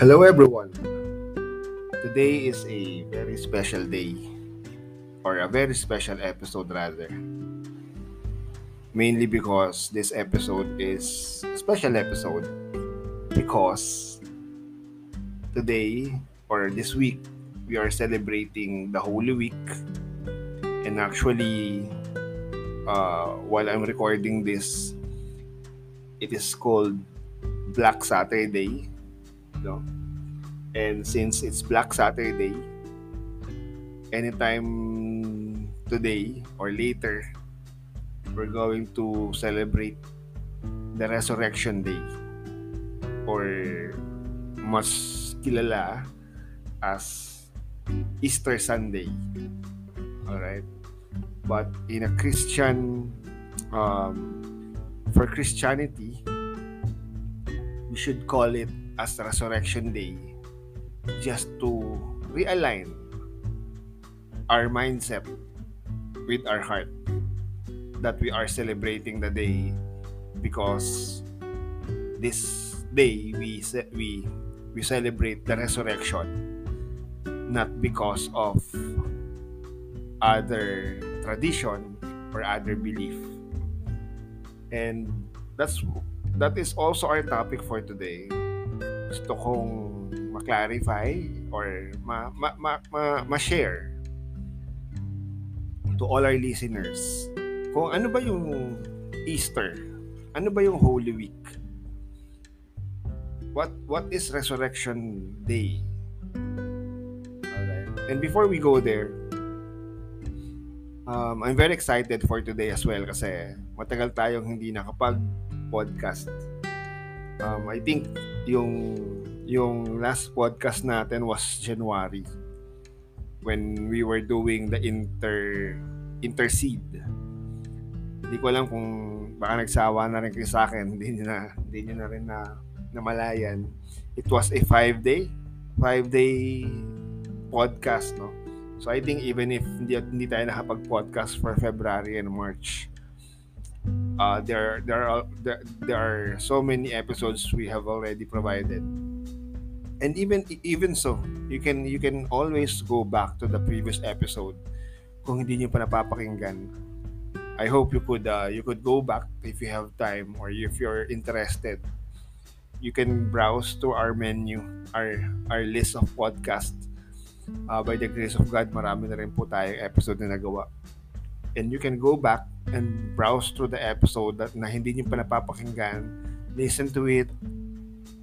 Hello, everyone. Today is a very special day, or a very special episode, rather. Mainly because this episode is a special episode because today or this week we are celebrating the Holy Week, and actually, uh, while I'm recording this, it is called Black Saturday no? And since it's Black Saturday, anytime today or later, we're going to celebrate the Resurrection Day or mas kilala as Easter Sunday. Alright? But in a Christian, um, for Christianity, we should call it as Resurrection Day just to realign our mindset with our heart that we are celebrating the day because this day we we we celebrate the resurrection not because of other tradition or other belief. And that's that is also our topic for today. Gusto kong ma-clarify or ma, ma, ma, ma, ma-share to all our listeners kung ano ba yung Easter, ano ba yung Holy Week, what what is Resurrection Day. Alright. And before we go there, um, I'm very excited for today as well kasi matagal tayong hindi nakapag-podcast. Um, I think yung yung last podcast natin was January when we were doing the inter intercede. Hindi ko alam kung baka nagsawa na rin kayo sa akin, hindi niyo na hindi niyo na rin na namalayan. It was a five day five day podcast, no? So I think even if hindi, hindi tayo nakapag-podcast for February and March, uh, there there are there, there are so many episodes we have already provided and even even so you can you can always go back to the previous episode kung hindi niyo pa napapakinggan I hope you could uh, you could go back if you have time or if you're interested you can browse to our menu our our list of podcasts uh, by the grace of God marami na rin po tayong episode na nagawa and you can go back and browse through the episode that na hindi niyo pa napapakinggan. Listen to it.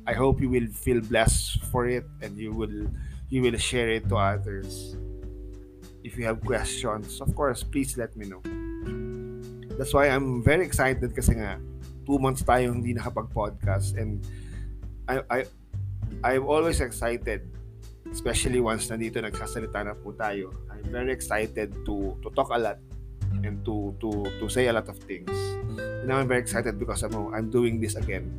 I hope you will feel blessed for it and you will you will share it to others. If you have questions, of course, please let me know. That's why I'm very excited kasi nga two months tayo hindi nakapag-podcast and I, I I'm always excited especially once nandito nagsasalita na po tayo. I'm very excited to to talk a lot and to to to say a lot of things. And I'm very excited because I'm, I'm doing this again.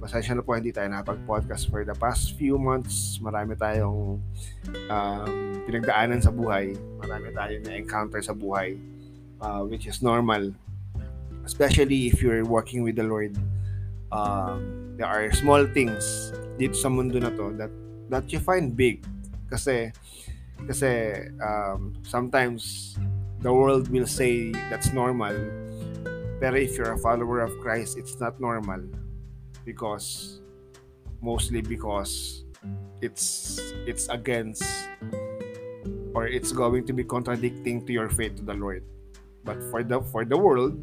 Pasensya na po hindi tayo nakapag-podcast for the past few months. Marami tayong um, pinagdaanan sa buhay. Marami tayong na-encounter sa buhay uh, which is normal. Especially if you're working with the Lord. Um, there are small things dito sa mundo na to that that you find big kasi kasi um, sometimes the world will say that's normal. Pero if you're a follower of Christ, it's not normal because mostly because it's it's against or it's going to be contradicting to your faith to the Lord. But for the for the world,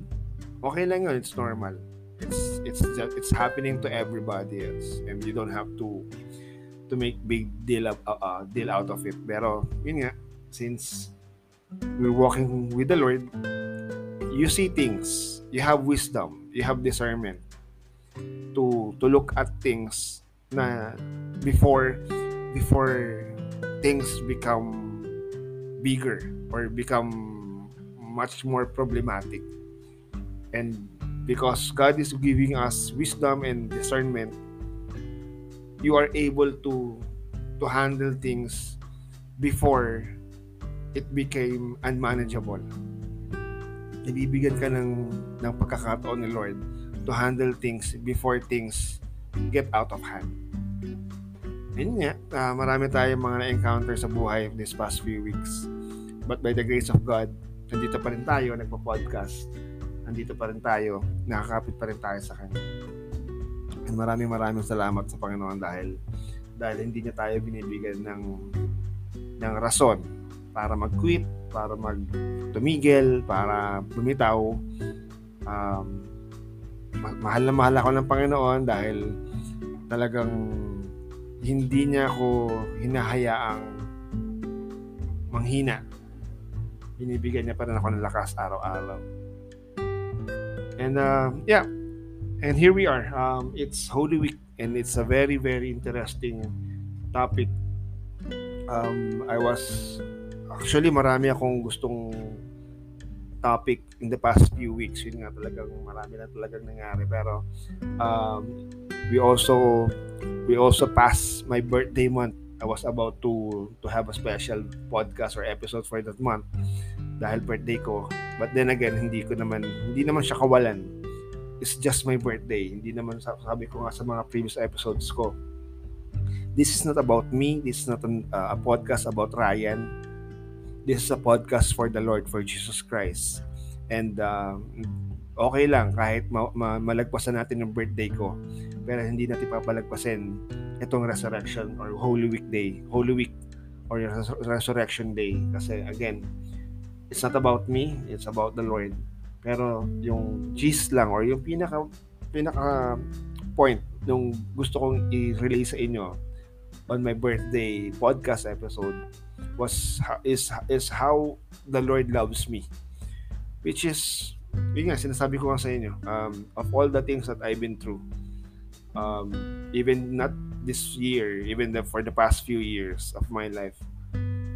okay lang yun, it's normal. It's it's just, it's happening to everybody else and you don't have to to make big deal of, uh, uh, deal out of it. Pero yun nga, since we're walking with the Lord, you see things, you have wisdom, you have discernment to to look at things na before before things become bigger or become much more problematic. And because God is giving us wisdom and discernment, you are able to to handle things before it became unmanageable. Nabibigyan ka ng, ng pagkakataon ni Lord to handle things before things get out of hand. yun nga, uh, marami tayong mga na-encounter sa buhay this past few weeks. But by the grace of God, nandito pa rin tayo, nagpa-podcast. Nandito pa rin tayo, nakakapit pa rin tayo sa Kanya. And maraming maraming salamat sa Panginoon dahil dahil hindi niya tayo binibigyan ng ng rason para mag-quit, para mag-tumigil, para bumitaw. Um, mahal na mahal ako ng Panginoon dahil talagang hindi niya ako hinahayaang manghina. Binibigyan niya pa rin ako ng lakas araw-araw. And uh, yeah, and here we are. Um, it's Holy Week and it's a very, very interesting topic. Um, I was, actually marami akong gustong topic in the past few weeks. Yun nga talagang marami na talagang nangyari. Pero um, we also we also passed my birthday month. I was about to to have a special podcast or episode for that month dahil birthday ko. But then again, hindi ko naman hindi naman siya kawalan. It's just my birthday. Hindi naman sabi ko nga sa mga previous episodes ko. This is not about me. This is not an, uh, a podcast about Ryan. This is a podcast for the Lord, for Jesus Christ. And uh, okay lang kahit ma- ma- malagpasan natin yung birthday ko pero hindi natin papalagpasin itong resurrection or Holy Week Day, Holy Week or res- Resurrection Day kasi again, it's not about me, it's about the Lord. Pero yung gist lang or yung pinaka pinaka point nung gusto kong i-relay sa inyo on my birthday podcast episode was is is how the Lord loves me which is yun nga, sinasabi ko nga sa inyo, um, of all the things that I've been through, um, even not this year, even the, for the past few years of my life,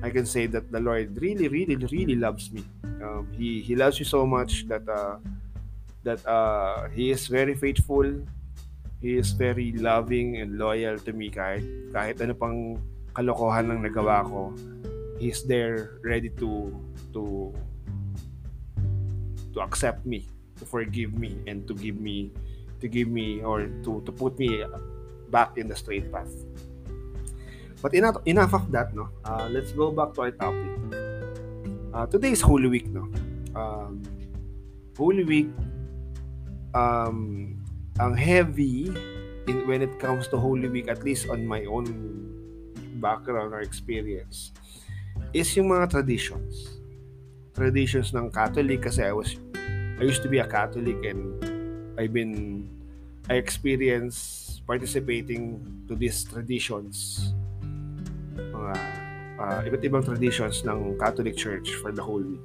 I can say that the Lord really, really, really loves me. Um, he He loves me so much that uh, that uh, He is very faithful. He is very loving and loyal to me kahit kahit ano pang kalokohan ng nagawa ko. He's there ready to to to accept me, to forgive me, and to give me, to give me, or to, to put me back in the straight path. But enough, enough of that, no? Uh, let's go back to our topic. Uh, today is Holy Week, no? Um, Holy Week, um, ang heavy in, when it comes to Holy Week, at least on my own background or experience, is yung mga traditions traditions ng Catholic kasi I was I used to be a Catholic and I've been I experienced participating to these traditions mga uh, iba't ibang traditions ng Catholic Church for the whole week.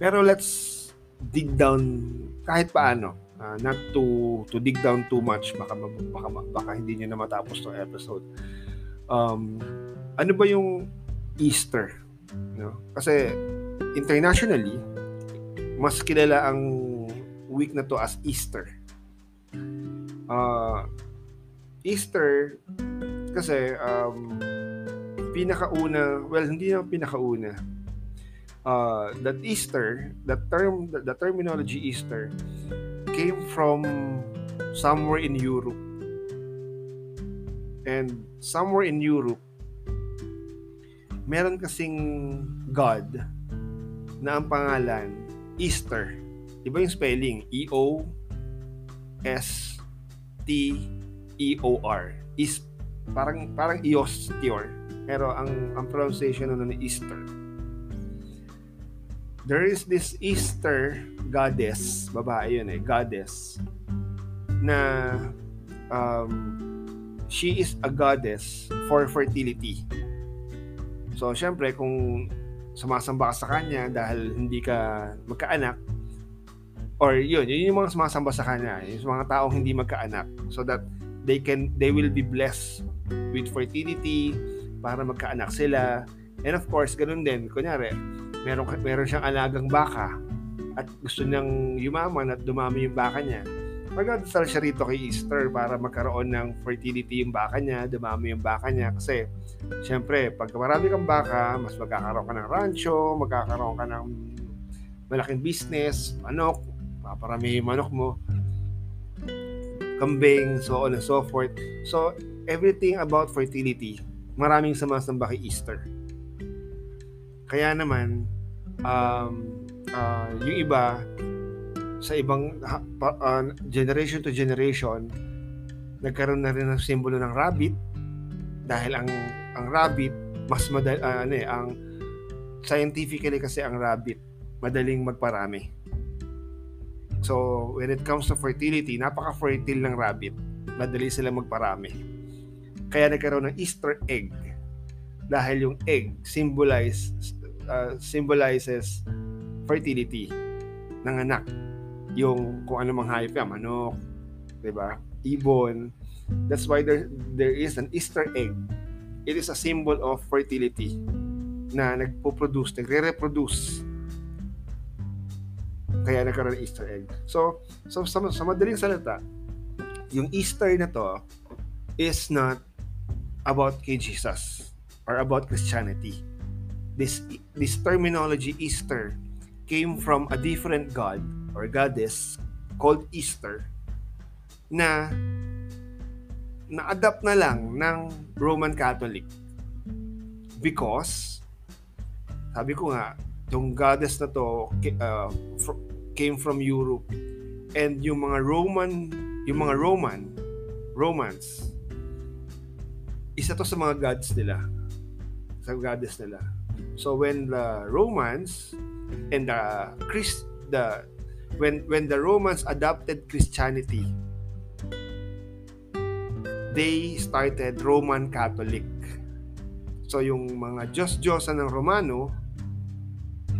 Pero let's dig down kahit paano. Uh, not to to dig down too much baka baka, baka hindi niyo na matapos tong episode. Um, ano ba yung Easter? No? Kasi internationally, mas kilala ang week na to as Easter. Uh, Easter kasi um, pinakauna, well hindi na pinakauna. Uh, that Easter, that term, the, the terminology Easter came from somewhere in Europe. And somewhere in Europe, meron kasing God na ang pangalan Easter. Iba yung spelling. E-O S T E O R. Is parang parang Eostor. Pero ang ang pronunciation nun ni Easter. There is this Easter goddess, babae yun eh, goddess na um, she is a goddess for fertility. So, syempre, kung sumasamba ka sa kanya dahil hindi ka magkaanak, or yun, yun yung mga sumasamba sa kanya, yung mga taong hindi magkaanak, so that they can, they will be blessed with fertility, para magkaanak sila. And of course, ganun din, kunyari, meron, meron siyang alagang baka, at gusto niyang yumaman at dumami yung baka niya magdadasal siya rito kay Easter para magkaroon ng fertility yung baka niya, dumami yung baka niya. Kasi, syempre, pag marami kang baka, mas magkakaroon ka ng rancho, magkakaroon ka ng malaking business, manok, paparami yung manok mo, kambing, so on and so forth. So, everything about fertility, maraming sumasamba kay Easter. Kaya naman, um, uh, yung iba, sa ibang uh, generation to generation, nagkaroon na rin ng simbolo ng rabbit dahil ang ang rabbit mas madal uh, ano eh ang scientifically kasi ang rabbit madaling magparami. So, when it comes to fertility, napaka-fertile ng rabbit. Madali sila magparami. Kaya nagkaroon ng Easter egg dahil yung egg symbolize uh, symbolizes fertility ng anak. Yung kung ano mang hayop yan, manok, 'di ba? Ibon. That's why there there is an Easter egg. It is a symbol of fertility na nagpo-produce, nagre-reproduce kaya nagkaroon ng Easter egg. So, so sa, sa madaling salita, yung Easter na to is not about kay Jesus or about Christianity. This this terminology Easter came from a different god or goddess called Easter na na-adapt na lang ng Roman Catholic because sabi ko nga yung goddess na to uh, came from Europe. And yung mga Roman, yung mga Roman, Romans, isa to sa mga gods nila. Sa goddess nila. So when the Romans and the Christ the when when the Romans adopted Christianity, they started Roman Catholic. So yung mga Diyos-Diyosan ng Romano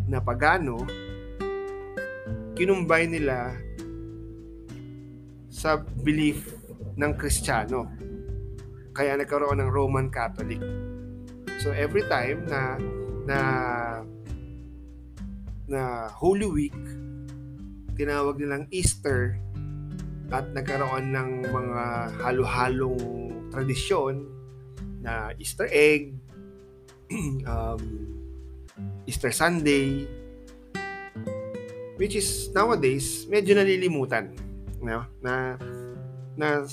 na pagano kinumbay nila sa belief ng Kristiyano. Kaya nagkaroon ng Roman Catholic. So every time na na na Holy Week tinawag nilang Easter at nagkaroon ng mga halo-halong tradisyon na Easter egg, um, Easter Sunday, which is nowadays medyo nalilimutan no? na na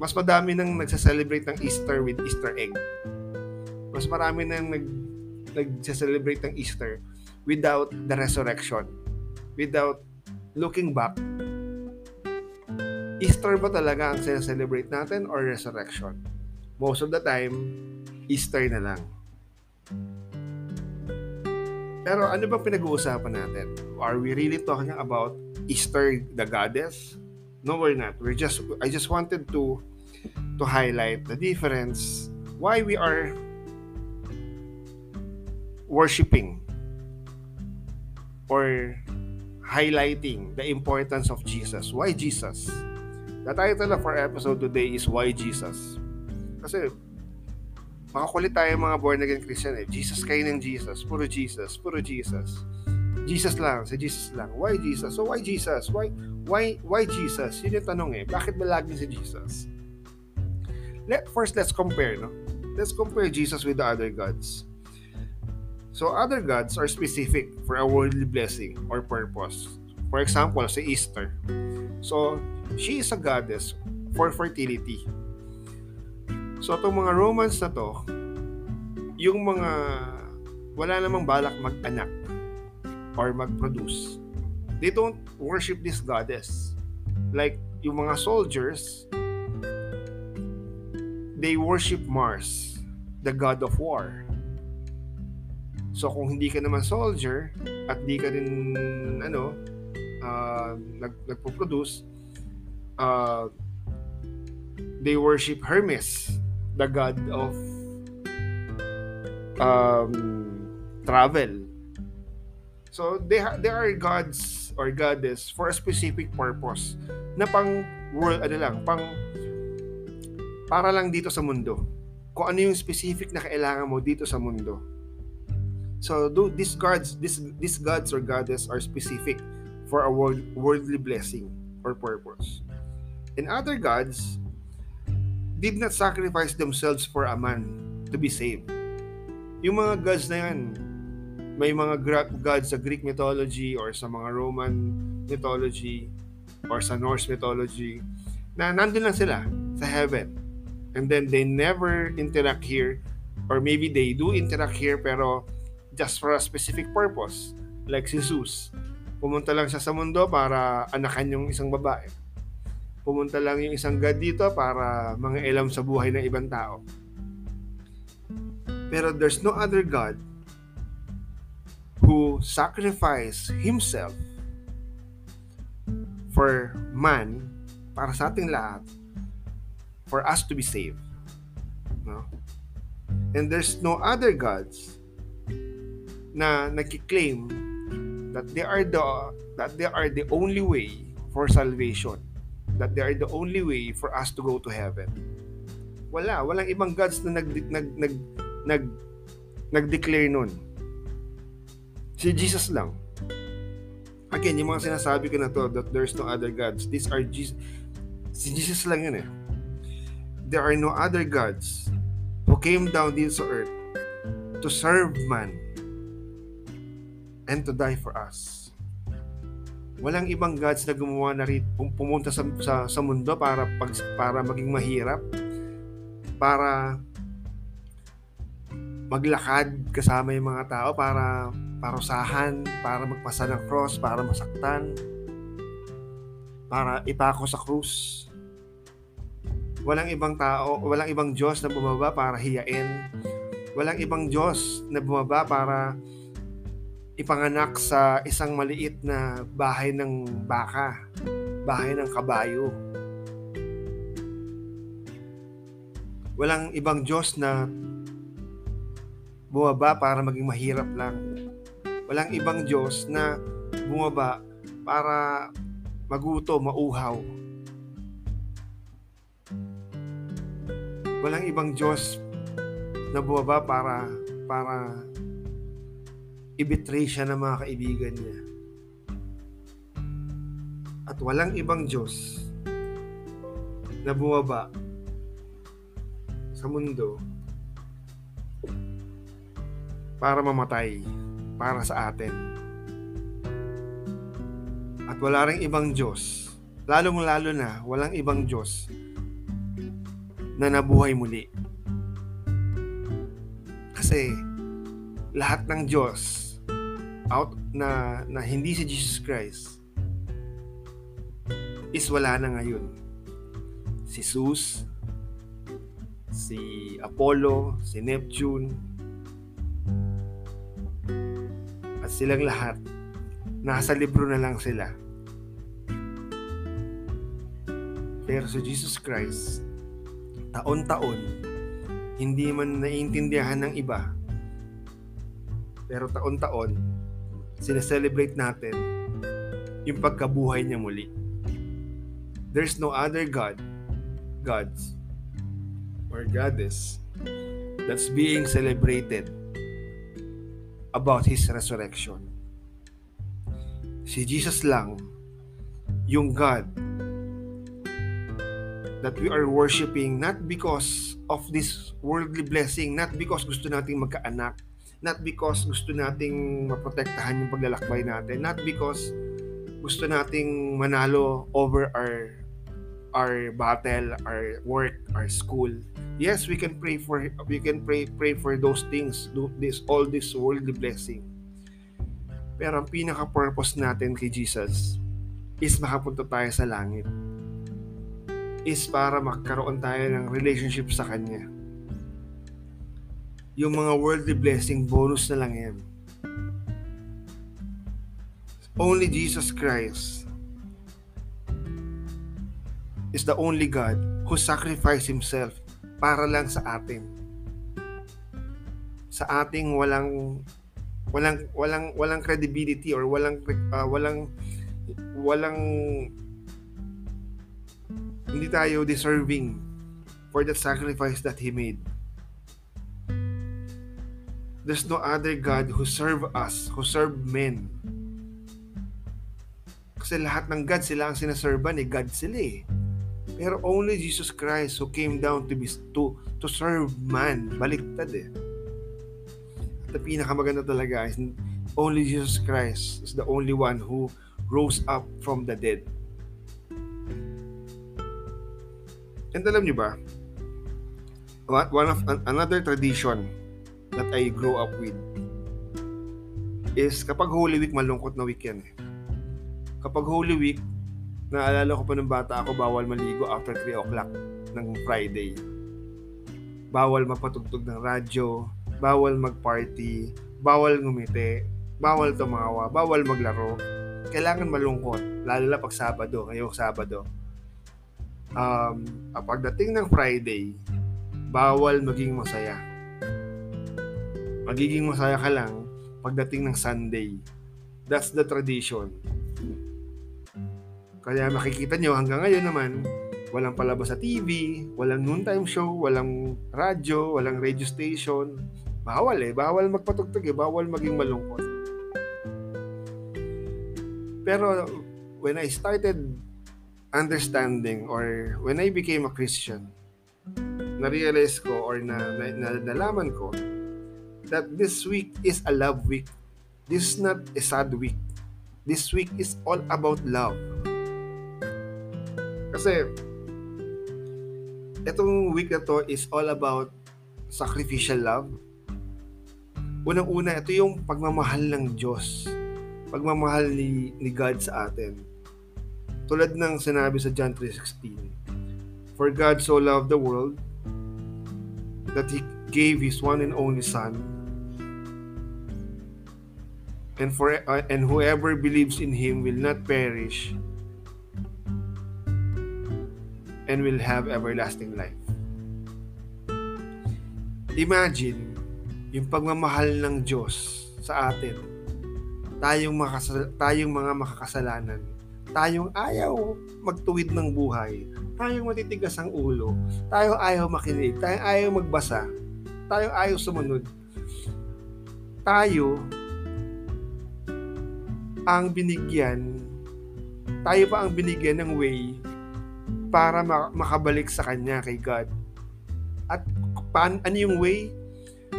mas madami nang nagse-celebrate ng Easter with Easter egg. Mas marami nang nag nagse-celebrate ng Easter without the resurrection. Without looking back. Easter ba talaga ang celebrate natin or resurrection? Most of the time, Easter na lang. Pero ano ba pinag-uusapan natin? Are we really talking about Easter the goddess? No, we're not. We're just I just wanted to to highlight the difference why we are worshiping or highlighting the importance of Jesus. Why Jesus? The title of our episode today is Why Jesus? Kasi makakulit tayo mga born again Christian eh. Jesus kayo ng Jesus. Puro Jesus. Puro Jesus. Jesus lang. Si Jesus lang. Why Jesus? So why Jesus? Why why why Jesus? Yun yung tanong eh. Bakit ba laging si Jesus? Let, first, let's compare, no? Let's compare Jesus with the other gods. So, other gods are specific for a worldly blessing or purpose. For example, sa Easter. So, she is a goddess for fertility. So, itong mga Romans na to, yung mga wala namang balak mag-anak or mag-produce, they don't worship this goddess. Like, yung mga soldiers, they worship Mars, the god of war. So, kung hindi ka naman soldier at di ka rin, ano, uh, nag, nagpo-produce, uh, they worship Hermes, the god of um, travel. So they ha- they are gods or goddess for a specific purpose na pang world ano lang, pang para lang dito sa mundo. Kung ano yung specific na kailangan mo dito sa mundo. So do these gods, these these gods or goddess are specific for a world, worldly blessing or purpose. And other gods did not sacrifice themselves for a man to be saved. Yung mga gods na yan, may mga gods sa Greek mythology or sa mga Roman mythology or sa Norse mythology na nandun lang sila sa heaven. and then they never interact here or maybe they do interact here pero just for a specific purpose like si Jesus pumunta lang siya sa mundo para anakan yung isang babae pumunta lang yung isang God dito para mga elam sa buhay ng ibang tao pero there's no other God who sacrificed himself for man para sa ating lahat for us to be saved. No? And there's no other gods na nagki-claim that they are the that they are the only way for salvation. That they are the only way for us to go to heaven. Wala, walang ibang gods na nag nag nag nag nag-declare nun. Si Jesus lang. Again, yung mga sinasabi ko na to, that there's no other gods. These are Jesus. Si Jesus lang yun eh there are no other gods who came down this earth to serve man and to die for us. Walang ibang gods na gumawa na rin pumunta sa, sa, sa mundo para pag, para maging mahirap, para maglakad kasama yung mga tao para parusahan, para magpasa ng cross, para masaktan, para ipako sa krus. Walang ibang tao, walang ibang Diyos na bumaba para hiyain. Walang ibang Diyos na bumaba para ipanganak sa isang maliit na bahay ng baka, bahay ng kabayo. Walang ibang Diyos na bumaba para maging mahirap lang. Walang ibang Diyos na bumaba para maguto, mauhaw. Walang ibang Diyos na bumaba para para ibetray siya ng mga kaibigan niya. At walang ibang Diyos na bumaba sa mundo para mamatay para sa atin. At wala ring ibang Diyos, lalong-lalo na walang ibang Diyos na nabuhay muli. Kasi lahat ng Diyos out na na hindi si Jesus Christ is wala na ngayon. Si Zeus, si Apollo, si Neptune, at silang lahat, nasa libro na lang sila. Pero si Jesus Christ, taon-taon, hindi man naiintindihan ng iba, pero taon-taon, sineselebrate natin yung pagkabuhay niya muli. There's no other God, gods, or goddess that's being celebrated about His resurrection. Si Jesus lang, yung God that we are worshiping not because of this worldly blessing, not because gusto nating magkaanak, not because gusto nating maprotektahan yung paglalakbay natin, not because gusto nating manalo over our our battle, our work, our school. Yes, we can pray for we can pray pray for those things, do this all this worldly blessing. Pero ang pinaka purpose natin kay Jesus is makapunta tayo sa langit is para magkaroon tayo ng relationship sa Kanya. Yung mga worldly blessing, bonus na lang yan. Only Jesus Christ is the only God who sacrificed Himself para lang sa atin. Sa ating walang walang walang walang credibility or walang uh, walang walang hindi tayo deserving for the sacrifice that He made. There's no other God who serve us, who serve men. Kasi lahat ng God sila ang sinaserban eh, God sila eh. Pero only Jesus Christ who came down to be to to serve man. Baliktad eh. At ang pinakamaganda talaga is only Jesus Christ is the only one who rose up from the dead. And alam niyo ba, one of another tradition that I grew up with is kapag Holy Week malungkot na week yan eh. Kapag Holy Week, naalala ko pa ng bata ako bawal maligo after 3 o'clock ng Friday. Bawal magpatugtog ng radyo, bawal magparty, bawal ngumiti, bawal tumawa, bawal maglaro. Kailangan malungkot, lalo na pag Sabado, ngayong Sabado. Um, pagdating ng Friday, bawal maging masaya. Magiging masaya ka lang pagdating ng Sunday. That's the tradition. Kaya makikita nyo hanggang ngayon naman, walang palabas sa TV, walang noontime show, walang radyo, walang radio station. Bawal eh, bawal magpatugtog eh, bawal maging malungkot. Pero when I started understanding or when I became a Christian, na-realize ko or na, na, na nalaman ko that this week is a love week. This is not a sad week. This week is all about love. Kasi itong week na to is all about sacrificial love. Unang-una, ito yung pagmamahal ng Diyos. Pagmamahal ni, ni God sa atin. Tulad ng sinabi sa John 3.16, For God so loved the world that He gave His one and only Son, and for uh, and whoever believes in Him will not perish, and will have everlasting life. Imagine yung pagmamahal ng Diyos sa atin. Tayong, makasal- tayong mga makakasalanan. Tayong ayaw magtuwid ng buhay tayong matitigas ang ulo, tayo ayaw makinig, tayo ayaw magbasa, tayo ayaw sumunod. Tayo ang binigyan, tayo pa ang binigyan ng way para makabalik sa Kanya kay God. At paan, ano yung way?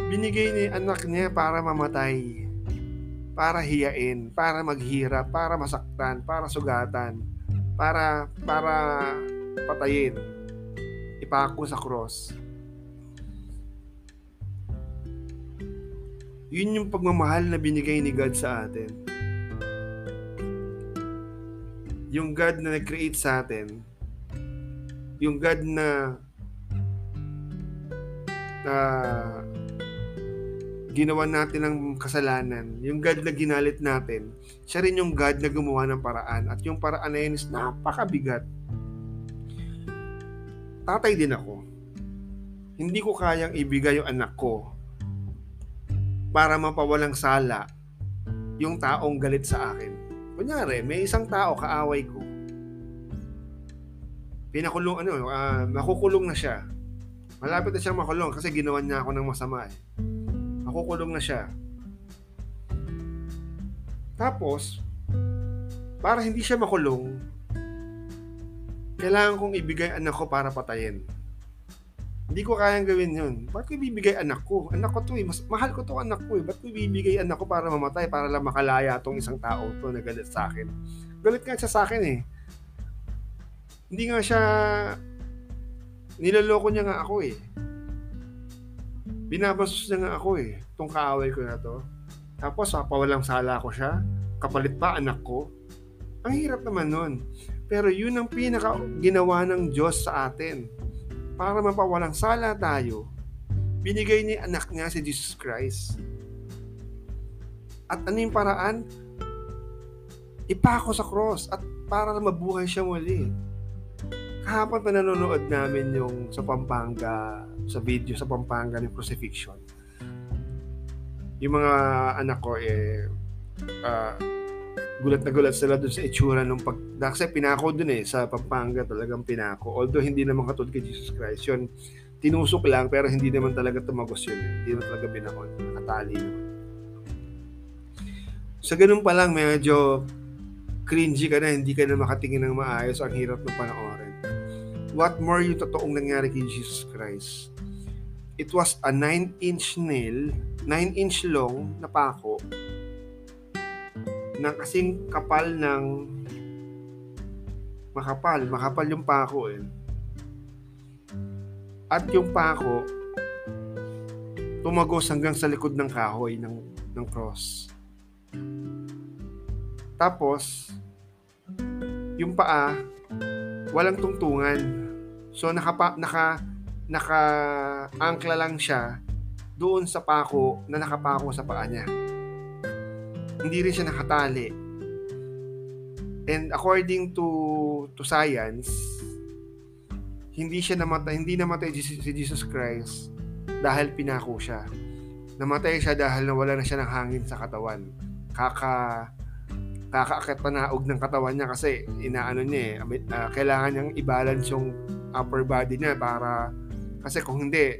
Binigay ni anak niya para mamatay, para hiyain, para maghirap, para masaktan, para sugatan, para para patayin, ipako sa cross. Yun yung pagmamahal na binigay ni God sa atin. Yung God na nag-create sa atin, yung God na na ginawa natin ng kasalanan, yung God na ginalit natin, siya rin yung God na gumawa ng paraan. At yung paraan na yun is napakabigat tatay din ako. Hindi ko kayang ibigay yung anak ko para mapawalang sala yung taong galit sa akin. Kunyari, may isang tao kaaway ko. Pinakulong, ano, uh, makukulong na siya. Malapit na siyang makulong kasi ginawa niya ako ng masama eh. Makukulong na siya. Tapos, para hindi siya makulong, kailangan kong ibigay anak ko para patayin. Hindi ko kayang gawin yun. Bakit ko ibibigay anak ko? Anak ko to eh. Mas, mahal ko to anak ko eh. Bakit ko ibibigay anak ko para mamatay? Para lang makalaya tong isang tao to na galit sa akin. Galit nga siya sa akin eh. Hindi nga siya... Niloloko niya nga ako eh. Binabasos niya nga ako eh. Tong kaaway ko na to. Tapos, papawalang sala ko siya. Kapalit pa anak ko. Ang hirap naman nun. Pero yun ang pinaka ginawa ng Diyos sa atin. Para mapawalang sala tayo, binigay ni anak niya si Jesus Christ. At ano yung paraan? Ipako sa cross at para mabuhay siya muli. Kahapon pa nanonood namin yung sa Pampanga, sa video sa Pampanga ng crucifixion. Yung mga anak ko eh uh, gulat na gulat sila doon sa itsura nung pag kasi pinako doon eh sa Pampanga talagang pinako. Although hindi naman katulad kay Jesus Christ yun tinusok lang pero hindi naman talaga tumagos yun. Hindi naman talaga binakon nakatali naman. Sa ganun pa lang medyo cringy ka na hindi ka na makatingin ng maayos ang hirap ng panoorin. What more yung totoong nangyari kay Jesus Christ? It was a 9 inch nail 9 inch long na pako na kasing kapal ng makapal, makapal yung pako eh. At yung pako, tumagos hanggang sa likod ng kahoy ng, ng cross. Tapos, yung paa, walang tungtungan. So, naka, naka, naka-angkla lang siya doon sa pako na nakapako sa paa niya. Hindi rin siya nakatali. And according to to science, hindi siya namatay, hindi namatay si Jesus Christ dahil pinako siya. Namatay siya dahil nawala na siya ng hangin sa katawan. Kaka kakaakit panaog ng katawan niya kasi inaano niya eh, uh, kailangan niyang i-balance yung upper body niya para kasi kung hindi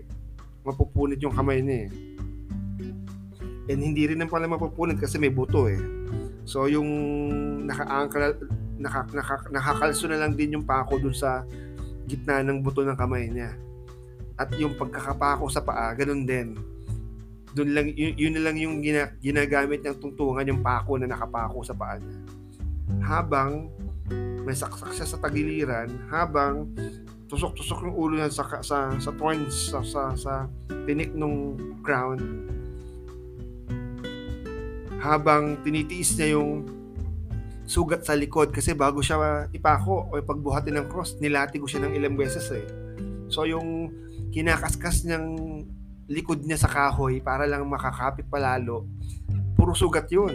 mapupunit yung kamay niya eh. And hindi rin pala mapupunit kasi may buto eh. So yung naka-ankle naka, naka, nakakalso na lang din yung pako dun sa gitna ng buto ng kamay niya. At yung pagkakapako sa paa, ganun din. Doon lang yun, yun lang yung gina, ginagamit niyang tungtungan yung pako na nakapako sa paa niya. Habang may saksak siya sa tagiliran, habang tusok-tusok yung ulo niya sa sa sa thorns sa sa, sa tinik ng crown habang tinitiis niya yung sugat sa likod kasi bago siya ipako o pagbuhatin ng cross, nilatigo siya ng ilang beses eh. So yung kinakaskas niyang likod niya sa kahoy para lang makakapit palalo, puro sugat yun.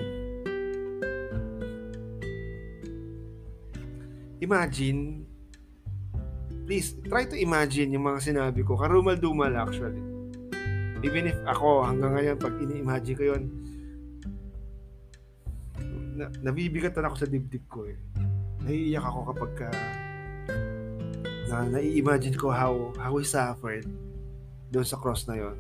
Imagine, please, try to imagine yung mga sinabi ko. Karumal-dumal actually. Even if ako, hanggang ngayon, pag ini-imagine ko yun, na, nabibigatan ako sa dibdib ko eh. Naiiyak ako kapag ka, na nai-imagine ko how how he suffered doon sa cross na yon.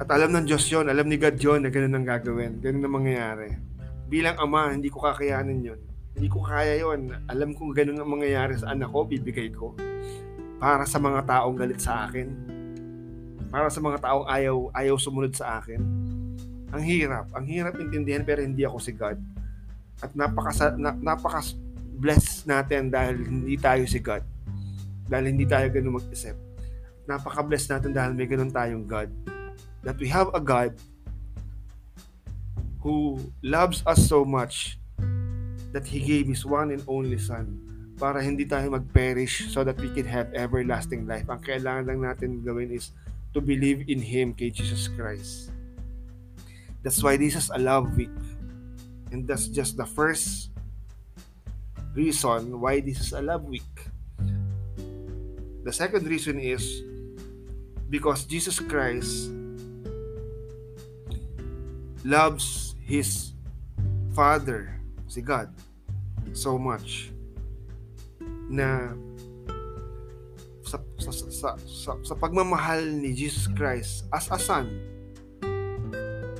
At alam ng Diyos yon, alam ni God yon na ganun ang gagawin, ganun ang mangyayari. Bilang ama, hindi ko kakayanin yon. Hindi ko kaya yon. Alam kong ganun ang mangyayari sa anak ko, bibigay ko. Para sa mga taong galit sa akin, para sa mga taong ayaw ayaw sumunod sa akin. Ang hirap, ang hirap intindihan pero hindi ako si God. At napaka na, napaka bless natin dahil hindi tayo si God. Dahil hindi tayo ganun mag-isip. Napaka-bless natin dahil may ganun tayong God. That we have a God who loves us so much that He gave His one and only Son para hindi tayo mag-perish so that we can have everlasting life. Ang kailangan lang natin gawin is to believe in Him kay Jesus Christ. That's why this is a love week. And that's just the first reason why this is a love week. The second reason is because Jesus Christ loves His Father, si God, so much na sa, sa, sa, sa, sa pagmamahal ni Jesus Christ as a son,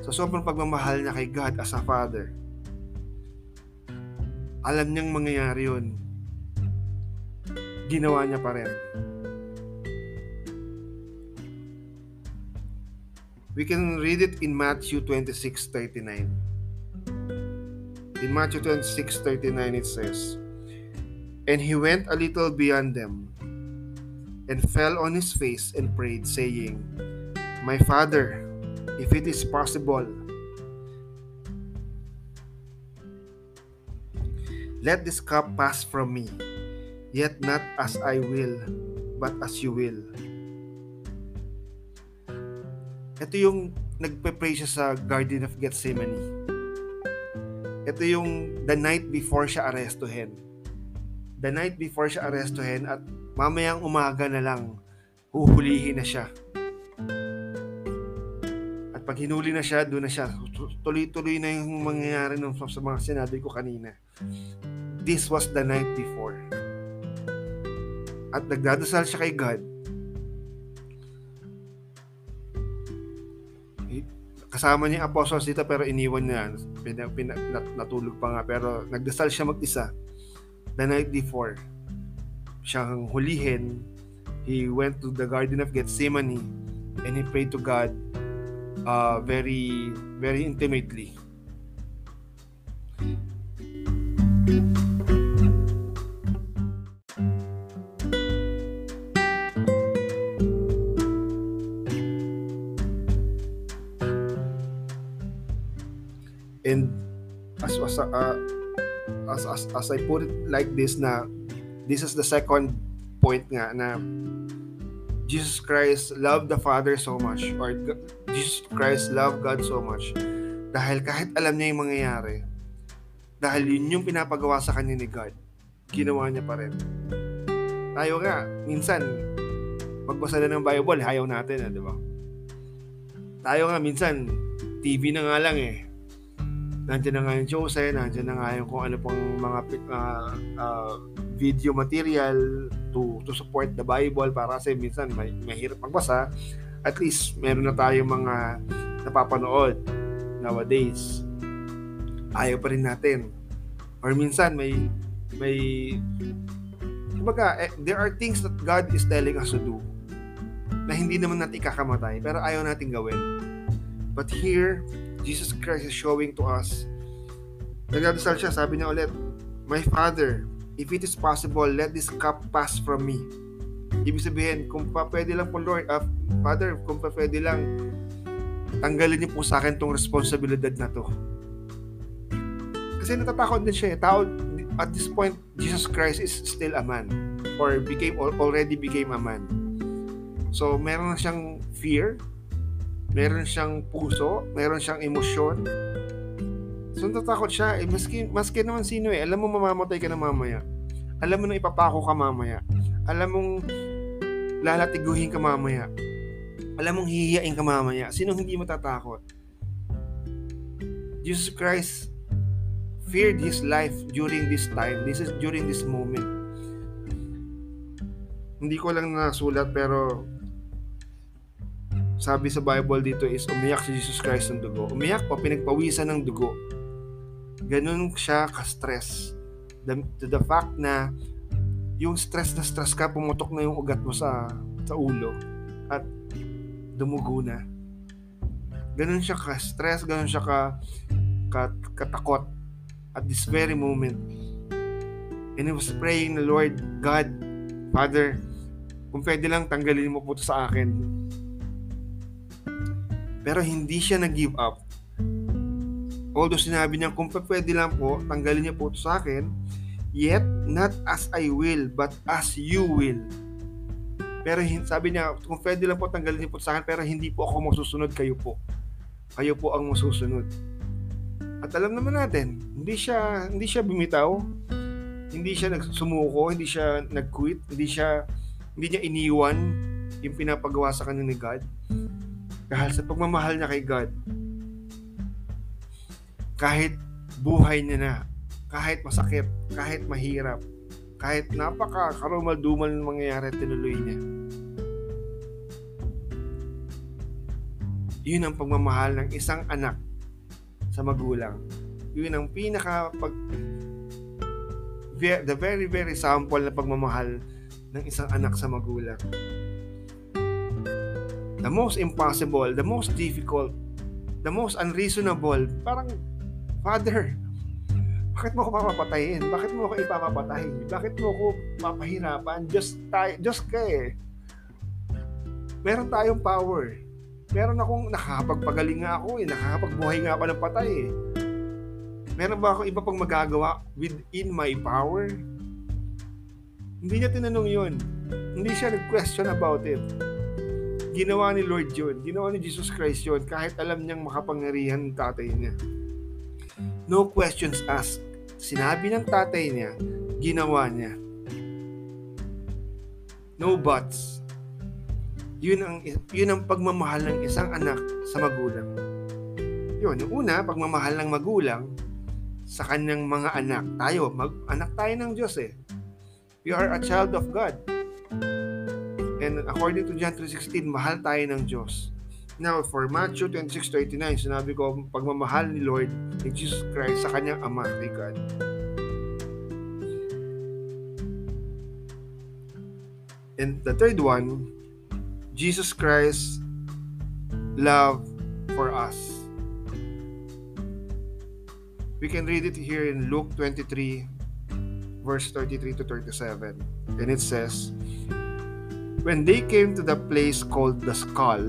sa sobrang pagmamahal niya kay God as a father, alam niyang mangyayari yun. Ginawa niya pa rin. We can read it in Matthew 26:39. In Matthew 26:39 it says, And he went a little beyond them and fell on his face and prayed, saying, My Father, if it is possible, let this cup pass from me, yet not as I will, but as you will. Ito yung nagpe-pray siya sa Garden of Gethsemane. Ito yung the night before siya arestuhin. The night before siya arestuhin at mamayang umaga na lang, huhulihin na siya. At pag hinuli na siya, doon na siya. Tuloy-tuloy na yung mangyayari nung sa mga sinabi ko kanina. This was the night before. At nagdadasal siya kay God. Kasama niya apostles dito pero iniwan niya. Pin, pin, natulog pa nga pero nagdasal siya mag-isa the night before siyang hulihin, he went to the Garden of Gethsemane and he prayed to God uh, very, very intimately. And as was uh, as as as I put it like this na this is the second point nga na Jesus Christ loved the Father so much or Jesus Christ loved God so much dahil kahit alam niya yung mangyayari dahil yun yung pinapagawa sa kanya ni God ginawa niya pa rin. Tayo nga minsan magbasa na ng Bible ayaw natin eh, di ba? Tayo nga minsan TV na nga lang eh nandiyan na nga yung Jose, nandiyan na nga yung kung ano pang mga uh, uh, video material to to support the Bible para kasi minsan may, mahirap magbasa. At least meron na tayong mga napapanood nowadays. Ayaw pa rin natin. Or minsan may may kumbaga, eh, there are things that God is telling us to do na hindi naman natin ikakamatay pero ayaw natin gawin. But here, Jesus Christ is showing to us. Nagdadasal siya, sabi niya ulit, My Father, if it is possible, let this cup pass from me. Ibig sabihin, kung pa pwede lang po Lord, uh, Father, kung pa pwede lang, tanggalin niyo po sa akin tong responsibilidad na to. Kasi natatakot din siya eh. Tao, at this point, Jesus Christ is still a man or became already became a man. So, meron na siyang fear, meron siyang puso, meron siyang emosyon. So natatakot siya, eh, maski, maski naman sino eh, alam mo mamamatay ka na mamaya. Alam mo na ipapako ka mamaya. Alam mong lalatiguhin ka mamaya. Alam mong hihiyain ka mamaya. Sino hindi matatakot? Jesus Christ feared His life during this time. This is during this moment. Hindi ko lang nasulat pero sabi sa Bible dito is umiyak si Jesus Christ ng dugo. Umiyak o pinagpawisan ng dugo. Ganun siya ka-stress. The, to the fact na yung stress na stress ka, pumutok na yung ugat mo sa, sa ulo at dumugo na. Ganun siya ka-stress, ganun siya ka, ka katakot at this very moment. And he was praying the Lord, God, Father, kung pwede lang tanggalin mo po ito sa akin pero hindi siya nag-give up. Although sinabi niya, kung pwede lang po, tanggalin niya po ito sa akin, yet not as I will, but as you will. Pero sabi niya, kung pwede lang po, tanggalin niyo po sa akin, pero hindi po ako masusunod, kayo po. Kayo po ang masusunod. At alam naman natin, hindi siya hindi siya bumitaw, hindi siya nagsumuko, hindi siya nag-quit, hindi siya hindi niya iniwan yung pinapagawa sa kanya ni God. Dahil sa pagmamahal niya kay God, kahit buhay niya na, kahit masakit, kahit mahirap, kahit napaka karumal-dumal ng mangyayari, tinuloy niya. Yun ang pagmamahal ng isang anak sa magulang. Yun ang pinaka pag the very very sample na pagmamahal ng isang anak sa magulang the most impossible, the most difficult, the most unreasonable, parang, Father, bakit mo ako papapatayin? Bakit mo ako ipapapatay? Bakit mo ako papahirapan? Just, tayo, just ka eh. Meron tayong power. Meron akong nakakapagpagaling nga ako eh. Nakakapagbuhay nga ako ng patay eh. Meron ba ako iba pang magagawa within my power? Hindi niya tinanong yun. Hindi siya nag-question about it ginawa ni Lord yun. Ginawa ni Jesus Christ yun kahit alam niyang makapangyarihan ng tatay niya. No questions asked. Sinabi ng tatay niya, ginawa niya. No buts. Yun ang, yun ang pagmamahal ng isang anak sa magulang. Yun, una, pagmamahal ng magulang sa kanyang mga anak. Tayo, mag, anak tayo ng Diyos eh. We are a child of God. And according to John 3.16, mahal tayo ng Diyos. Now, for Matthew 26.39, sinabi ko, pagmamahal ni Lord, ni Jesus Christ sa kanyang Ama, kay God. And the third one, Jesus Christ love for us. We can read it here in Luke 23, verse 33 to 37. And it says, When they came to the place called the skull,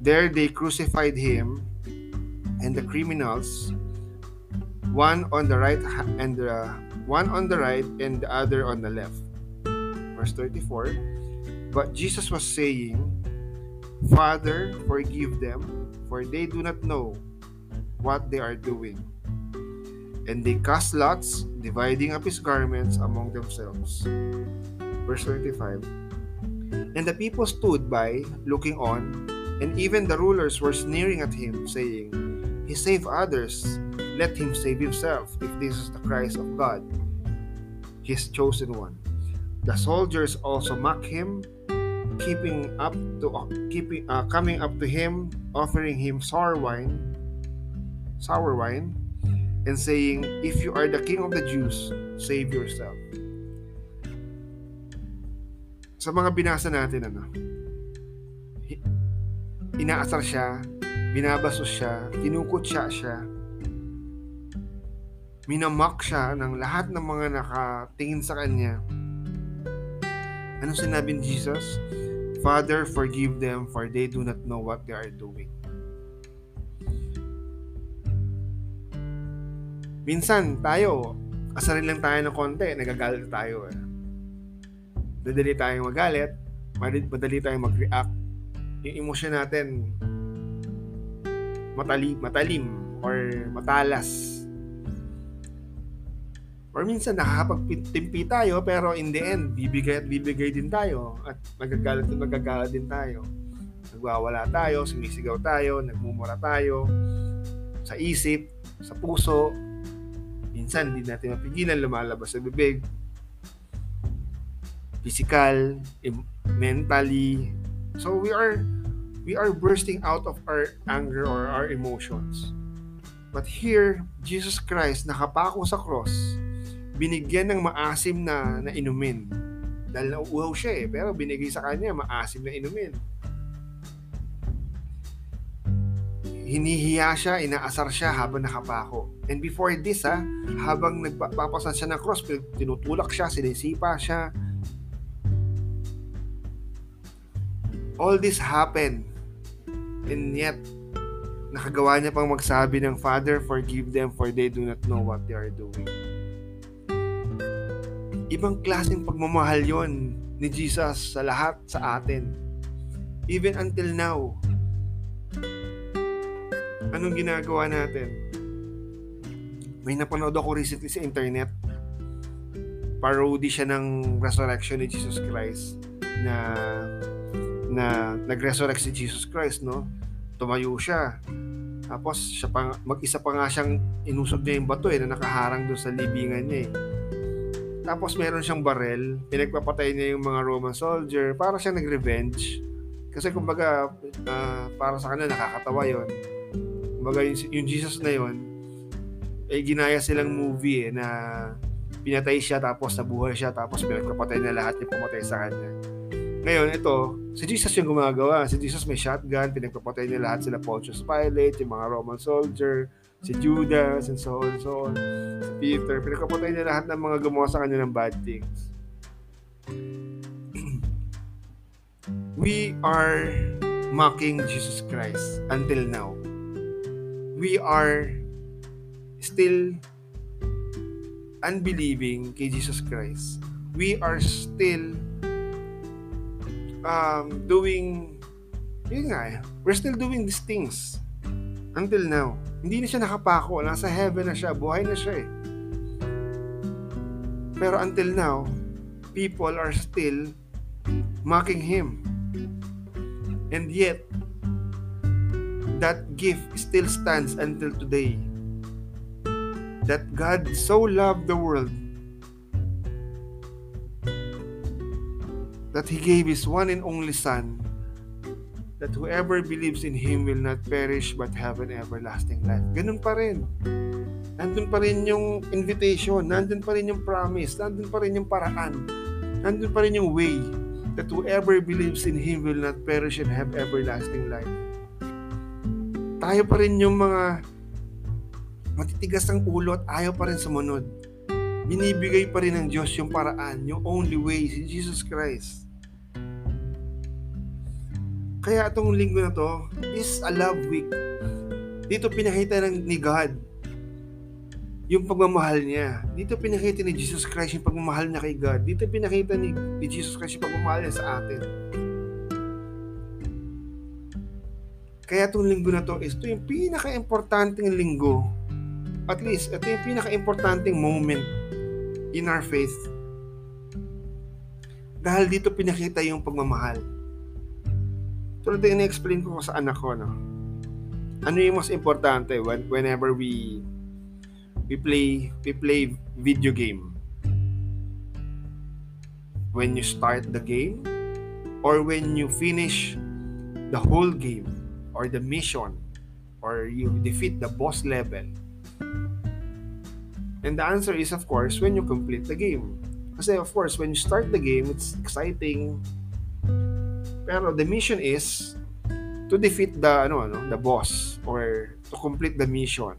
there they crucified him and the criminals, one on the right and the one on the right and the other on the left. Verse 34. But Jesus was saying, Father, forgive them, for they do not know what they are doing. And they cast lots, dividing up his garments among themselves. Verse 25. And the people stood by, looking on, and even the rulers were sneering at him, saying, He saved others, let him save himself, if this is the Christ of God, his chosen one. The soldiers also mock him, keeping up to uh, keeping uh, coming up to him, offering him sour wine, sour wine, and saying, "If you are the king of the Jews, save yourself." Sa mga binasa natin ano, inaasar siya, binabasos siya, kinukutsa siya, minamak siya ng lahat ng mga nakatingin sa kanya. Ano sinabi ni Jesus? Father, forgive them for they do not know what they are doing. Minsan, tayo, asarin lang tayo ng konti, nagagalit tayo eh. Madali tayong magalit, madali tayong mag-react. Yung emosyon natin, matali, matalim or matalas Or minsan nakakapagtimpi tayo pero in the end, bibigay at bibigay din tayo at magagalit at magagalit din tayo. Nagwawala tayo, sumisigaw tayo, nagmumura tayo sa isip, sa puso. Minsan, hindi natin mapigilan lumalabas sa bibig. Physical, mentally. So we are we are bursting out of our anger or our emotions. But here, Jesus Christ nakapako sa cross binigyan ng maasim na, na inumin. Dahil nauuhaw siya eh, pero binigay sa kanya maasim na inumin. Hinihiya siya, inaasar siya habang nakapako. And before this ha, habang nagpapasan siya ng cross, tinutulak siya, sinisipa siya. All this happened. And yet, nakagawa niya pang magsabi ng Father, forgive them for they do not know what they are doing. Ibang klaseng pagmamahal yon ni Jesus sa lahat sa atin. Even until now. Anong ginagawa natin? May napanood ako recently sa internet. Parody siya ng resurrection ni Jesus Christ na na nag-resurrect si Jesus Christ, no? Tumayo siya. Tapos siya pa, mag-isa pa nga siyang inusog niya yung bato eh, na nakaharang doon sa libingan niya eh tapos meron siyang barel, pinagpapatay niya yung mga Roman soldier para siyang nag-revenge. Kasi kumbaga, uh, para sa kanila nakakatawa yon Kumbaga yung, yung Jesus na yon eh ginaya silang movie eh, na pinatay siya tapos nabuhay siya tapos pinagpapatay na lahat yung pumatay sa kanya. Ngayon, ito, si Jesus yung gumagawa. Si Jesus may shotgun, pinagpapatay niya lahat sila Pontius Pilate, yung mga Roman soldier, si Judas, and so on, so on. Si Peter, pinagpapatay niya lahat ng mga gumawa sa kanya ng bad things. We are mocking Jesus Christ until now. We are still unbelieving kay Jesus Christ. We are still um, doing yun nga. We're still doing these things until now. Hindi na siya nakapako. Nasa heaven na siya. Buhay na siya eh. Pero until now, people are still mocking him. And yet, that gift still stands until today. That God so loved the world that He gave His one and only Son that whoever believes in Him will not perish but have an everlasting life. Ganun pa rin. Nandun pa rin yung invitation, nandun pa rin yung promise, nandun pa rin yung paraan, nandun pa rin yung way that whoever believes in Him will not perish and have everlasting life. Tayo pa rin yung mga matitigas ng ulo at ayaw pa rin sumunod. Binibigay pa rin ng Diyos yung paraan, yung only way, si Jesus Christ. Kaya itong linggo na to is a love week. Dito pinakita ng ni God yung pagmamahal niya. Dito pinakita ni Jesus Christ yung pagmamahal niya kay God. Dito pinakita ni, ni Jesus Christ yung pagmamahal niya sa atin. Kaya itong linggo na to ito yung pinaka-importanting linggo. At least, ito yung pinaka-importanting moment in our faith. Dahil dito pinakita yung pagmamahal. Tulad yung na-explain ko sa anak ko, no? Ano yung mas importante when, whenever we we play we play video game? When you start the game or when you finish the whole game or the mission or you defeat the boss level? And the answer is of course when you complete the game. Kasi of course when you start the game it's exciting pero the mission is to defeat the ano ano the boss or to complete the mission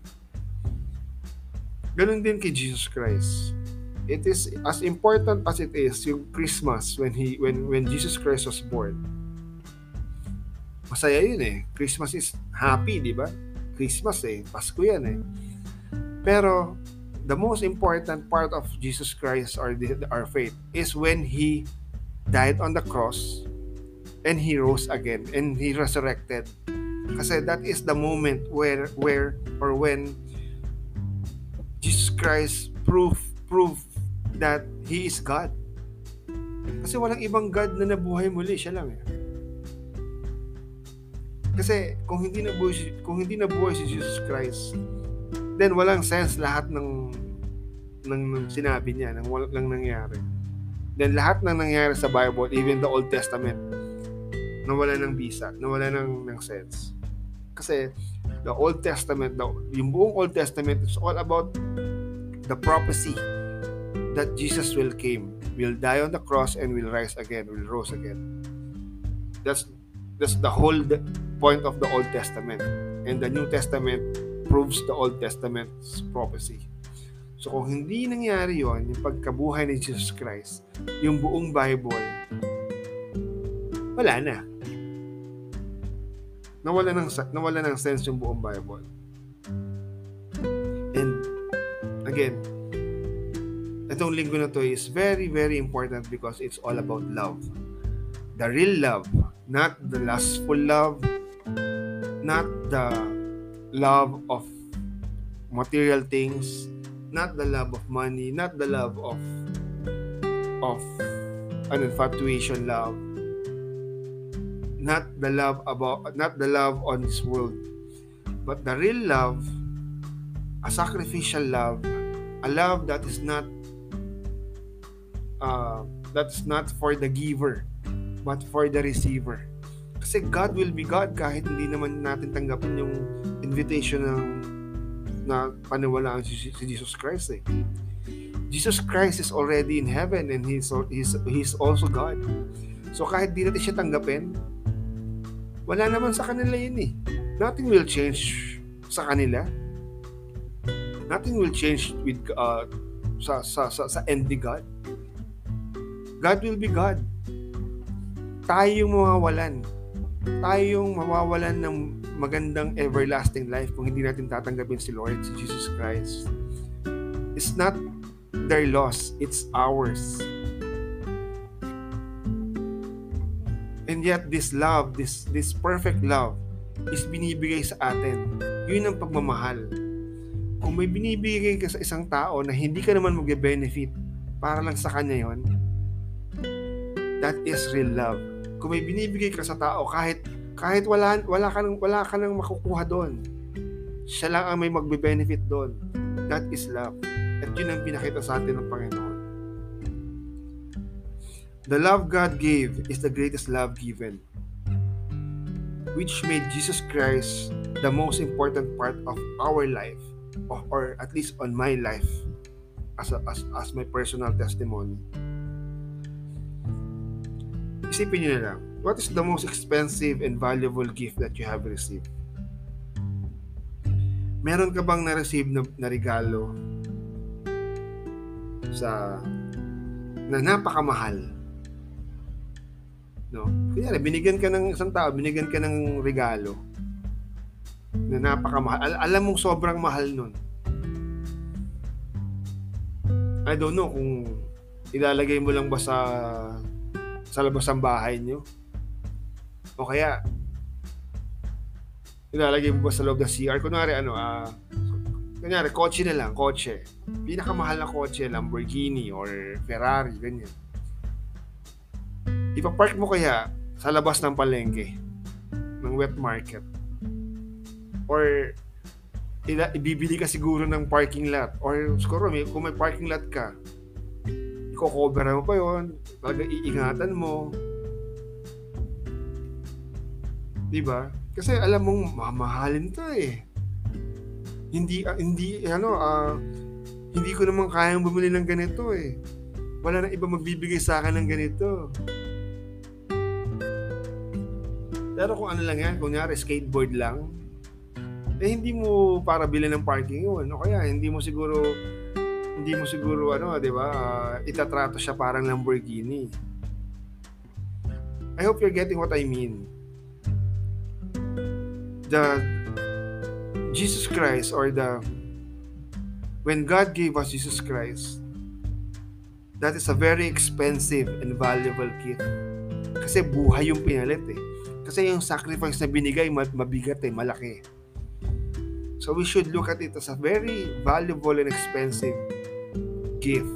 Ganun din kay Jesus Christ. It is as important as it is yung Christmas when he when when Jesus Christ was born. Masaya yun eh. Christmas is happy, di ba? Christmas eh. Pasko yan eh. Pero the most important part of Jesus Christ or the, our faith is when he died on the cross and he rose again and he resurrected. Kasi that is the moment where where or when Jesus Christ proof proof that He is God. Kasi walang ibang God na nabuhay muli, siya lang eh. Kasi kung hindi nabuhay kung hindi nabuhay si Jesus Christ, then walang sense lahat ng ng, ng sinabi niya, ng walang lang nangyari. Then lahat ng nangyari sa Bible, even the Old Testament, nawala ng bisa, nawala ng ng sense. Kasi the Old Testament, the, yung buong Old Testament, is all about the prophecy that Jesus will came, will die on the cross and will rise again, will rose again. That's that's the whole point of the Old Testament. And the New Testament proves the Old Testament's prophecy. So kung hindi nangyari yon yung pagkabuhay ni Jesus Christ, yung buong Bible, wala na nawala ng nawala ng sense yung buong Bible. And again, itong linggo na to is very very important because it's all about love. The real love, not the lustful love, not the love of material things, not the love of money, not the love of of an infatuation love, not the love about not the love on this world but the real love a sacrificial love a love that is not uh, that's not for the giver but for the receiver kasi God will be God kahit hindi naman natin tanggapin yung invitation ng na paniwalaan si, si Jesus Christ eh. Jesus Christ is already in heaven and he's, he's, he's also God. So kahit di natin siya tanggapin, wala naman sa kanila yun eh. Nothing will change sa kanila. Nothing will change with uh, sa sa sa, sa end ni God. God will be God. Tayo yung mawawalan. Tayo yung mawawalan ng magandang everlasting life kung hindi natin tatanggapin si Lord, si Jesus Christ. It's not their loss, it's ours. And yet this love, this this perfect love is binibigay sa atin. Yun ang pagmamahal. Kung may binibigay ka sa isang tao na hindi ka naman magbe-benefit para lang sa kanya yon, that is real love. Kung may binibigay ka sa tao kahit kahit wala wala ka nang wala ka nang makukuha doon. Siya lang ang may magbe-benefit doon. That is love. At yun ang pinakita sa atin ng Panginoon. The love God gave is the greatest love given, which made Jesus Christ the most important part of our life, or, or at least on my life, as, a, as, as my personal testimony. Isipin nyo na lang, what is the most expensive and valuable gift that you have received? Meron ka bang na-receive na, na regalo sa na napakamahal No? Kunyari, binigyan ka ng isang tao, binigyan ka ng regalo. na napakamahal. Al- alam mong sobrang mahal nun. I don't know kung ilalagay mo lang ba sa sa labas ng bahay nyo. O kaya ilalagay mo ba sa loob ng CR? Kunwari ano, ah, kunyari, kotse na lang, kotse. Pinakamahal na kotse, Lamborghini or Ferrari, ganyan. Ipapark mo kaya sa labas ng palengke ng wet market? Or ila, ibibili ka siguro ng parking lot? Or siguro may, kung may parking lot ka i-cover mo pa yon talaga iingatan mo. Di ba kasi alam mong mamahalin to eh. Hindi uh, hindi ano uh, hindi ko naman kayang bumili ng ganito eh. Wala nang iba magbibigay sa akin ng ganito pero kung ano lang yan, kunyari skateboard lang, eh hindi mo para bilhin ng parking yun. O kaya hindi mo siguro hindi mo siguro ano, 'di ba? Uh, itatrato siya parang Lamborghini. I hope you're getting what I mean. The Jesus Christ or the when God gave us Jesus Christ, that is a very expensive and valuable gift. Kasi buhay yung pinalit eh. Kasi yung sacrifice na binigay, mabigat eh, malaki. So we should look at it as a very valuable and expensive gift.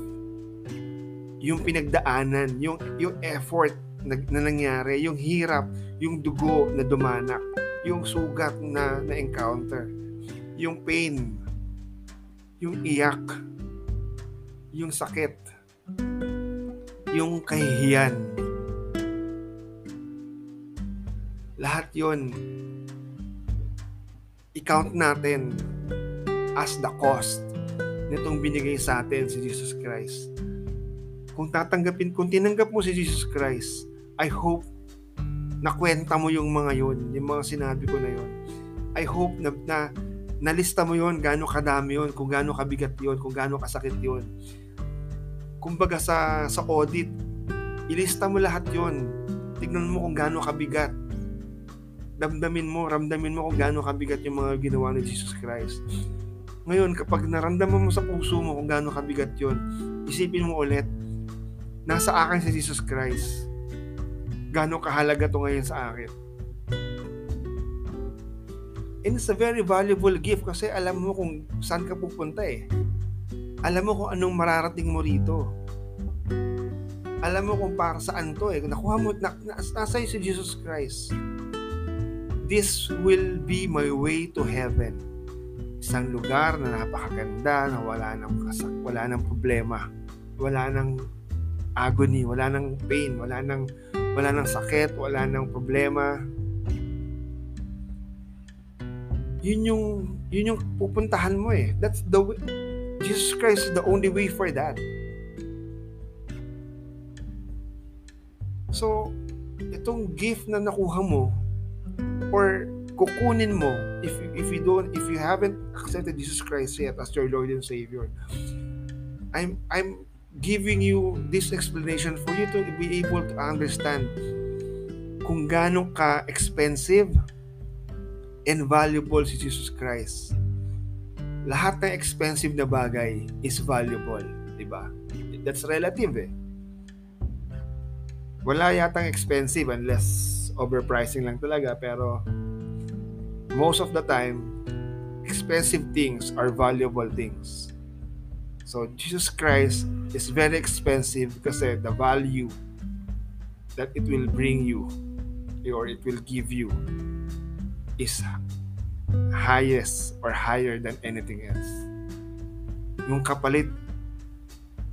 Yung pinagdaanan, yung, yung effort na, na nangyari, yung hirap, yung dugo na dumanak, yung sugat na na-encounter, yung pain, yung iyak, yung sakit, yung kahihiyan, lahat yon i-count natin as the cost nitong binigay sa atin si Jesus Christ. Kung tatanggapin, kung tinanggap mo si Jesus Christ, I hope na kwenta mo yung mga yon, yung mga sinabi ko na yon. I hope na, na nalista mo yon, gaano kadami yon, kung gaano kabigat yon, kung gaano kasakit yon. Kumbaga sa sa audit, ilista mo lahat yon. Tignan mo kung gaano kabigat damdamin mo, ramdamin mo kung gaano kabigat yung mga ginawa ni Jesus Christ. Ngayon, kapag naramdaman mo sa puso mo kung gaano kabigat yon, isipin mo ulit, nasa akin si Jesus Christ. Gaano kahalaga to ngayon sa akin. And it's a very valuable gift kasi alam mo kung saan ka pupunta eh. Alam mo kung anong mararating mo rito. Alam mo kung para saan to eh. Nakuha mo, na, na, nasa si Jesus Christ this will be my way to heaven. Isang lugar na napakaganda, na wala nang kasak, wala nang problema, wala nang agony, wala nang pain, wala nang wala nang sakit, wala nang problema. Yun yung yun yung pupuntahan mo eh. That's the way, Jesus Christ is the only way for that. So, itong gift na nakuha mo, or kukunin mo if if you don't if you haven't accepted Jesus Christ yet as your Lord and Savior I'm I'm giving you this explanation for you to be able to understand kung gaano ka expensive and valuable si Jesus Christ. Lahat ng expensive na bagay is valuable, 'di ba? That's relative eh. Wala yatang expensive unless overpricing lang talaga pero most of the time expensive things are valuable things. So Jesus Christ is very expensive kasi the value that it will bring you or it will give you is highest or higher than anything else. Yung kapalit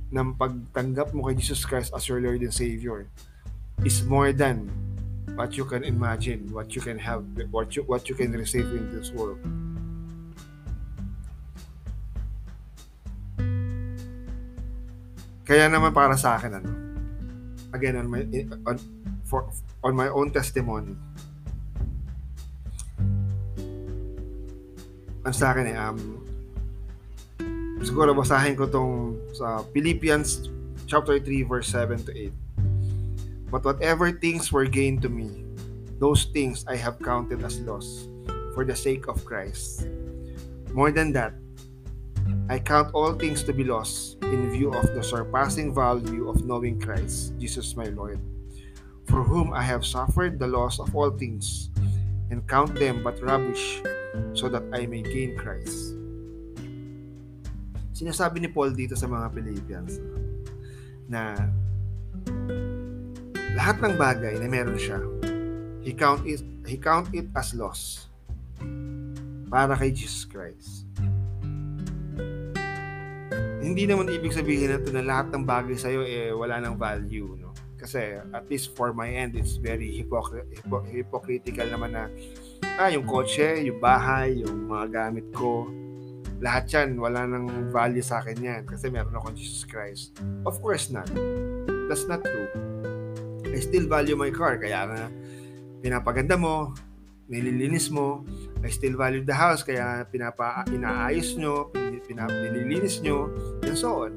ng pagtanggap mo kay Jesus Christ as your Lord and Savior is more than what you can imagine, what you can have, what you what you can receive in this world. Kaya naman para sa akin ano. Again on my on, for on my own testimony. Ang sa akin eh um siguro basahin ko tong sa Philippians chapter 3 verse 7 to 8. But whatever things were gained to me, those things I have counted as loss for the sake of Christ. More than that, I count all things to be lost in view of the surpassing value of knowing Christ, Jesus my Lord, for whom I have suffered the loss of all things, and count them but rubbish, so that I may gain Christ. Sinasabi ni Paul dito sa mga Philippians na lahat ng bagay na meron siya, he count it, he count it as loss para kay Jesus Christ. Hindi naman ibig sabihin na na lahat ng bagay sa iyo eh wala nang value, no? Kasi at least for my end, it's very hypocr- hypo- hypocritical naman na ah, yung kotse, yung bahay, yung mga gamit ko, lahat yan, wala nang value sa akin yan kasi meron akong Jesus Christ. Of course not. That's not true. I still value my car, kaya nga pinapaganda mo, nililinis mo, I still value the house kaya pinapa inaayos nyo, pinap nililinis nyo, and so on.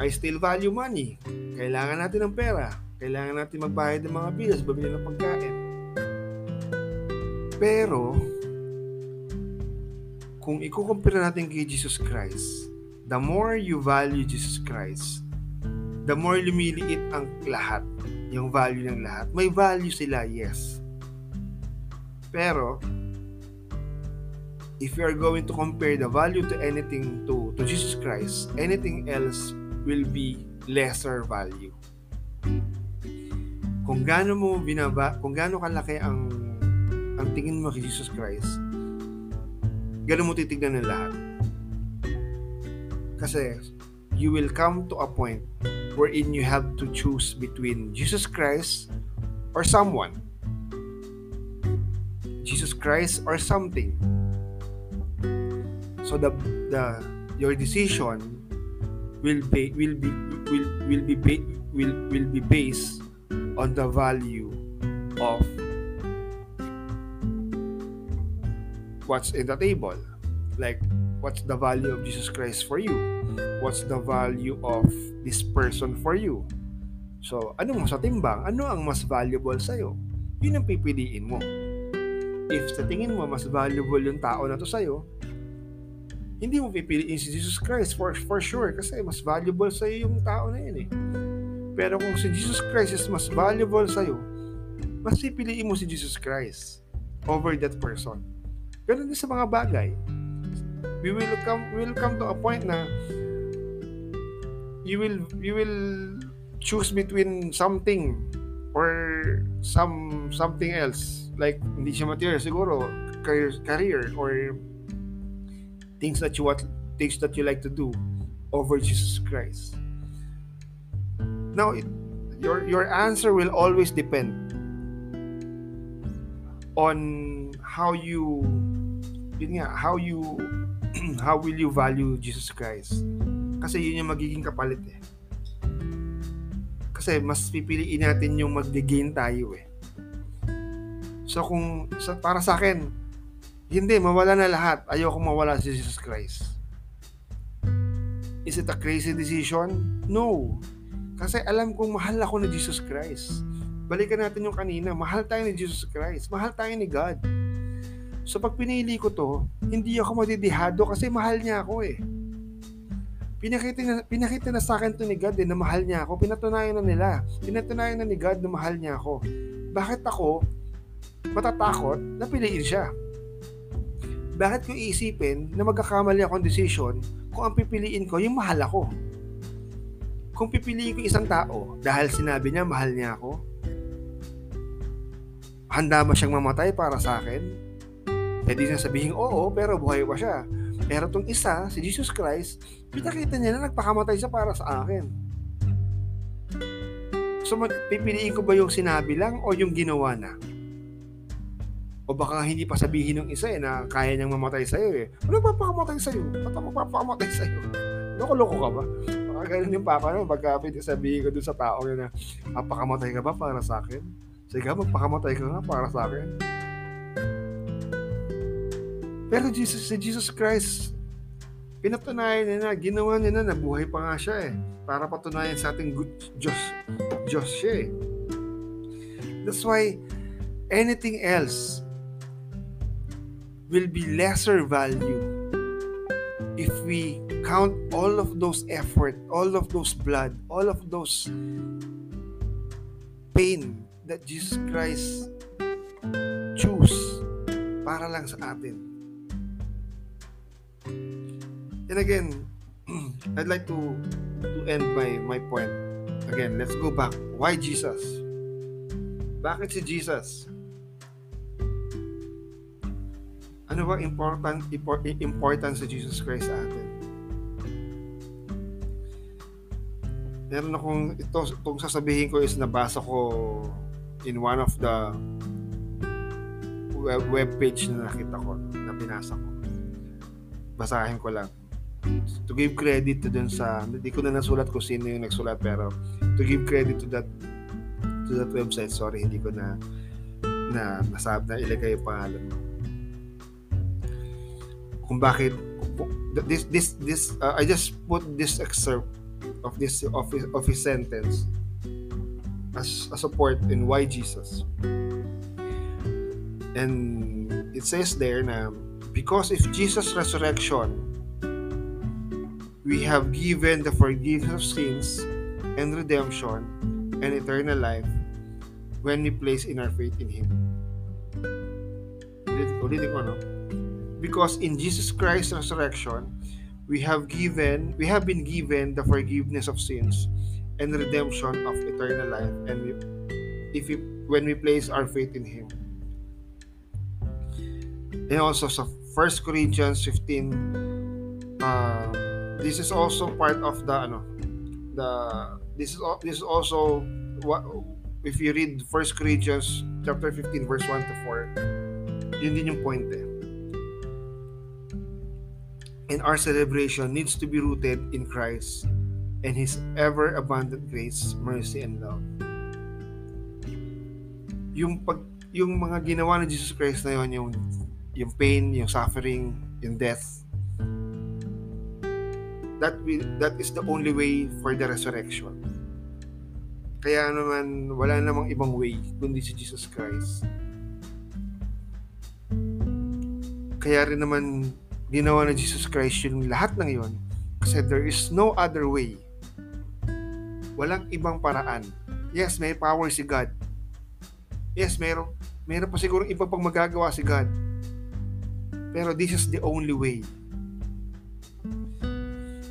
I still value money. Kailangan natin ng pera. Kailangan natin magbayad ng mga bills, bumili ng pagkain. Pero, kung ikukumpira natin kay Jesus Christ, the more you value Jesus Christ, the more lumiliit ang lahat, yung value ng lahat. May value sila, yes pero, if you are going to compare the value to anything to, to Jesus Christ, anything else will be lesser value. Kung gaano mo binaba, kung gaano kalaki ang ang tingin mo kay Jesus Christ, gano'n mo titignan ng lahat. Kasi you will come to a point wherein you have to choose between Jesus Christ or someone. Jesus Christ or something. So the the your decision will be will be will will be will will be based on the value of what's in the table. Like what's the value of Jesus Christ for you? What's the value of this person for you? So, ano mo sa timbang? Ano ang mas valuable sa'yo? Yun ang pipiliin mo if sa tingin mo mas valuable yung tao na to sa'yo, hindi mo pipiliin si Jesus Christ for, for sure kasi mas valuable sa'yo yung tao na yun eh. Pero kung si Jesus Christ is mas valuable sa'yo, mas pipiliin mo si Jesus Christ over that person. Ganun din sa mga bagay. We will come we will come to a point na you will you will choose between something or some something else. Like hindi siya material siguro career career or things that you want things that you like to do over Jesus Christ. Now it, your your answer will always depend on how you yun nga how you how will you value Jesus Christ kasi yun yung magiging kapalit eh kasi mas pipiliin natin yung mag-gain tayo eh So kung sa, para sa akin, hindi, mawala na lahat. Ayoko mawala si Jesus Christ. Is it a crazy decision? No. Kasi alam kong mahal ako ni Jesus Christ. Balikan natin yung kanina, mahal tayo ni Jesus Christ. Mahal tayo ni God. So pag pinili ko to, hindi ako madidihado kasi mahal niya ako eh. Pinakita na, pinakita na sa akin to ni God eh, na mahal niya ako. Pinatunayan na nila. Pinatunayan na ni God na mahal niya ako. Bakit ako, matatakot na piliin siya. Bakit ko iisipin na magkakamali akong decision kung ang pipiliin ko yung mahal ako? Kung pipiliin ko isang tao dahil sinabi niya mahal niya ako, handa ba siyang mamatay para sa akin? E di sabihin, oo, pero buhay pa siya. Pero tong isa, si Jesus Christ, pinakita niya na nagpakamatay siya para sa akin. So, pipiliin ko ba yung sinabi lang o yung ginawa na? O baka hindi pa sabihin ng isa eh na kaya niyang mamatay sa'yo eh. Ano papakamatay sa'yo? Ba't ako papakamatay sa'yo? Loko-loko ka ba? Baka ganun yung papa no? Pagka sabihin ko dun sa tao na papakamatay ka ba para sa akin? Sige, magpakamatay ka nga para sa akin. Pero Jesus, si Jesus Christ, pinatunayan niya na, ginawa niya na, nabuhay pa nga siya eh. Para patunayan sa ating good Diyos, Diyos siya eh. That's why anything else will be lesser value if we count all of those effort, all of those blood, all of those pain that Jesus Christ choose para lang sa atin. And again, I'd like to to end my my point. Again, let's go back. Why Jesus? Bakit si Jesus? Ano ba important important sa Jesus Christ sa atin? Meron akong ito itong sasabihin ko is nabasa ko in one of the web, page na nakita ko, na binasa ko. Basahin ko lang. To give credit to dun sa, hindi ko na nasulat ko sino yung nagsulat, pero to give credit to that to that website, sorry, hindi ko na na nasab na ilagay yung pangalan. Kung bakit this this this uh, I just put this excerpt of this of his, of his sentence as a support in why Jesus. And it says there na because if Jesus resurrection we have given the forgiveness of sins and redemption and eternal life when we place in our faith in Him. Because in Jesus Christ's resurrection, we have given, we have been given the forgiveness of sins and redemption of eternal life and we, if we, when we place our faith in Him. And also sa 1 Corinthians 15 uh, this is also part of the ano the this is this is also what if you read 1 Corinthians chapter 15 verse 1 to 4 yun din yung point eh and our celebration needs to be rooted in Christ and His ever abundant grace, mercy, and love. Yung pag yung mga ginawa ni Jesus Christ na yon yung yung pain, yung suffering, yung death, that will, that is the only way for the resurrection. Kaya naman, wala namang ibang way kundi si Jesus Christ. Kaya rin naman, ginawa ni Jesus Christ yung lahat ng yon kasi there is no other way. Walang ibang paraan. Yes, may power si God. Yes, meron, meron pa siguro iba pang magagawa si God. Pero this is the only way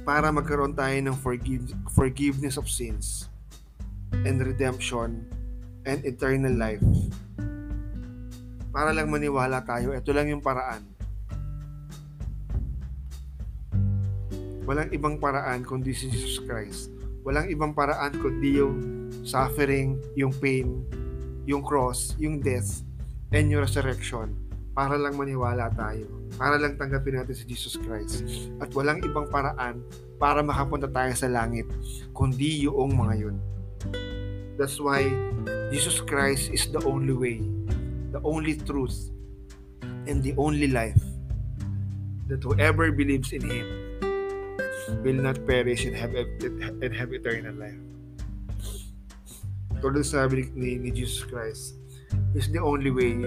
para magkaroon tayo ng forgive, forgiveness of sins and redemption and eternal life. Para lang maniwala tayo, ito lang yung paraan. Walang ibang paraan kundi si Jesus Christ. Walang ibang paraan kundi yung suffering, yung pain, yung cross, yung death, and yung resurrection para lang maniwala tayo. Para lang tanggapin natin si Jesus Christ. At walang ibang paraan para makapunta tayo sa langit kundi yung mga yun. That's why Jesus Christ is the only way, the only truth, and the only life that whoever believes in Him will not perish and have, and have eternal life. Tulad sabi ni, ni Jesus Christ, is the only way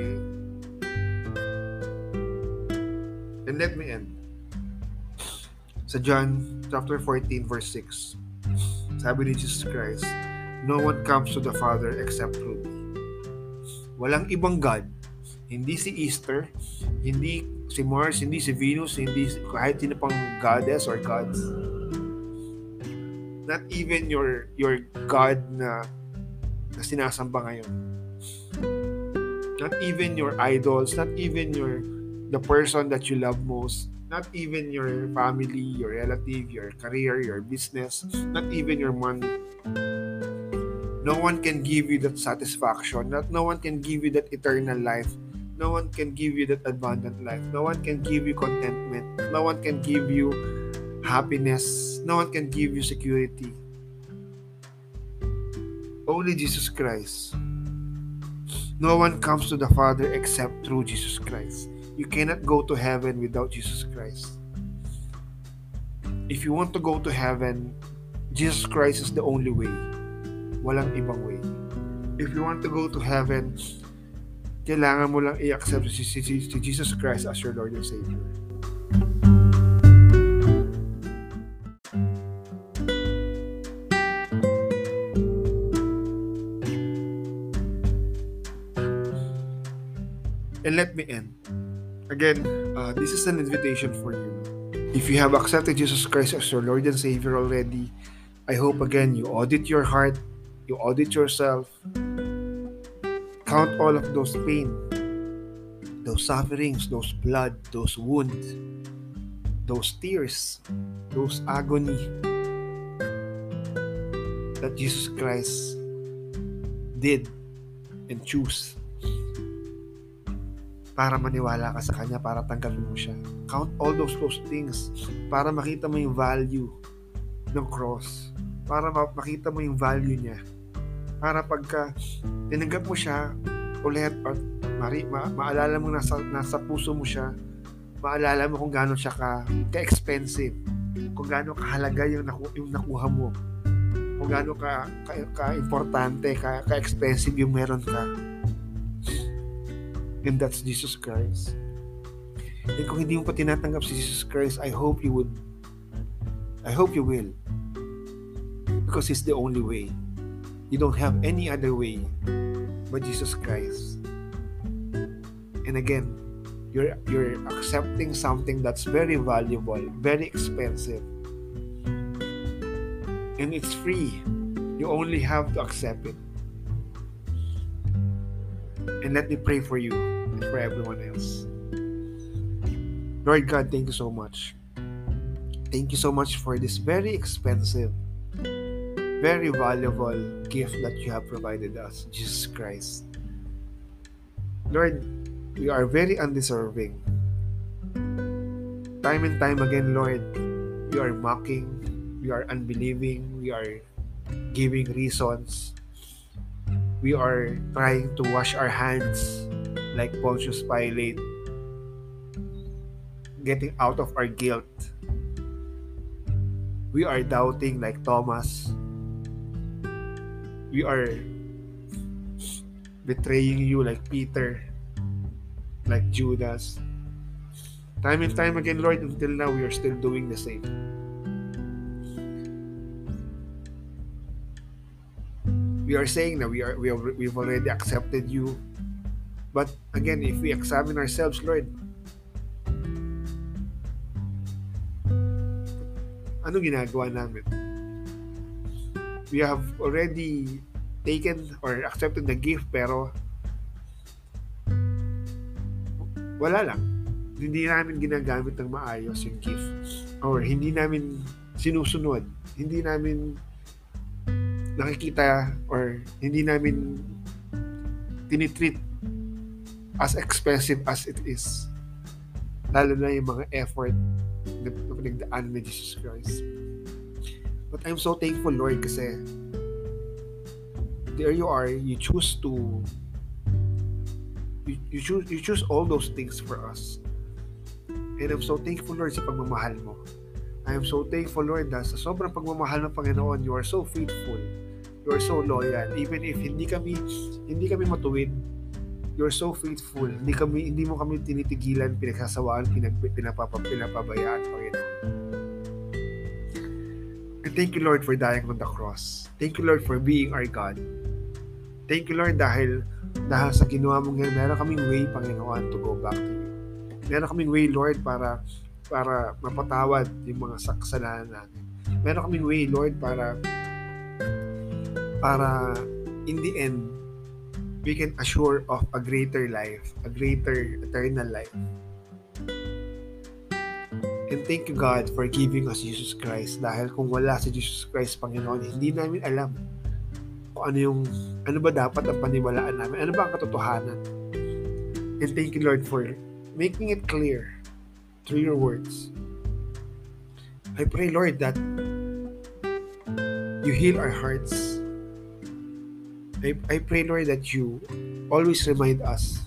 And let me end. Sa John chapter 14 verse 6. Sabi ni Jesus Christ, No one comes to the Father except through me. Walang ibang God. Hindi si Easter, hindi si Mars, hindi si Venus, hindi kahit sino pang goddess or gods. Not even your your God na, na sinasamba ngayon. Not even your idols, not even your the person that you love most, not even your family, your relative, your career, your business, not even your money. No one can give you that satisfaction. Not no one can give you that eternal life. No one can give you that abundant life. No one can give you contentment. No one can give you happiness. No one can give you security. Only Jesus Christ. No one comes to the Father except through Jesus Christ. You cannot go to heaven without Jesus Christ. If you want to go to heaven, Jesus Christ is the only way. Walang ibang way. If you want to go to heaven, kailangan mo lang i-accept si, si, si Jesus Christ as your Lord and Savior. And let me end. Again, uh, this is an invitation for you. If you have accepted Jesus Christ as your Lord and Savior already, I hope again you audit your heart, you audit yourself, count all of those pain, those sufferings, those blood, those wounds, those tears, those agony that Jesus Christ did and choose para maniwala ka sa Kanya, para tanggalin mo siya. Count all those those things para makita mo yung value ng cross. Para makita mo yung value niya. Para pagka tinanggap mo siya ulit or mari, ma, maalala mo nasa, nasa puso mo siya, maalala mo kung gaano siya ka, ka-expensive, kung gaano kahalaga yung, naku, yung nakuha mo, kung gaano ka, ka, ka-importante, ka, ka-expensive yung meron ka and that's Jesus Christ. And kung hindi mo pa tinatanggap si Jesus Christ, I hope you would. I hope you will. Because He's the only way. You don't have any other way but Jesus Christ. And again, you're you're accepting something that's very valuable, very expensive. And it's free. You only have to accept it. And let me pray for you and for everyone else. Lord God, thank you so much. Thank you so much for this very expensive, very valuable gift that you have provided us, Jesus Christ. Lord, we are very undeserving. Time and time again, Lord, we are mocking, we are unbelieving, we are giving reasons, we are trying to wash our hands like Pontius Pilate, getting out of our guilt. We are doubting like Thomas. We are betraying you like Peter, like Judas. Time and time again, Lord, until now, we are still doing the same. we are saying that we are we have, we've already accepted you but again if we examine ourselves lord ano ginagawa namin? We have already taken or accepted the gift pero wala lang. Hindi namin ginagamit ng maayos yung gift. Or hindi namin sinusunod. Hindi namin nakikita or hindi namin tinitreat as expensive as it is. Lalo na yung mga effort na pinagdaan ni Jesus Christ. But I'm so thankful, Lord, kasi there you are, you choose to you, you choose you choose all those things for us. And I'm so thankful, Lord, sa pagmamahal mo. I am so thankful, Lord, na sa sobrang pagmamahal ng Panginoon, you are so faithful you're so loyal even if hindi kami hindi kami matuwid you're so faithful. Hindi kami hindi mo kami tinitigilan pinagsasawaan pinag, pinapapa, pinapabayaan Panginoon. And thank you Lord for dying on the cross. Thank you Lord for being our God. Thank you Lord dahil dahil sa ginawa mong yan meron kaming way Panginoon to go back to you. Meron kaming way Lord para para mapatawad yung mga kasalanan natin. Meron kaming way Lord para para in the end we can assure of a greater life, a greater eternal life. And thank you God for giving us Jesus Christ dahil kung wala si Jesus Christ Panginoon, hindi namin alam kung ano yung ano ba dapat ang paniwalaan namin, ano ba ang katotohanan. And thank you Lord for making it clear through your words. I pray Lord that you heal our hearts I, I pray, Lord, that you always remind us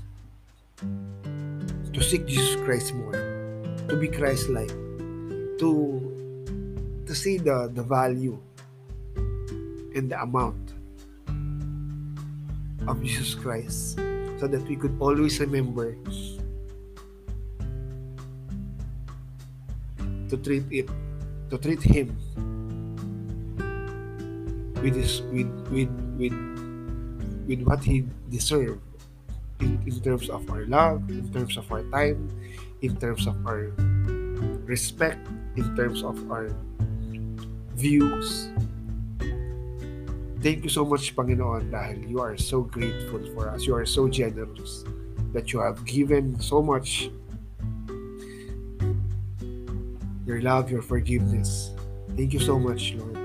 to seek Jesus Christ more, to be Christ-like, to to see the, the value and the amount of Jesus Christ so that we could always remember to treat it to treat him with his with with with with what he deserved in, in terms of our love in terms of our time in terms of our respect in terms of our views Thank you so much, Panginoon, dahil you are so grateful for us. You are so generous that you have given so much your love, your forgiveness. Thank you so much, Lord.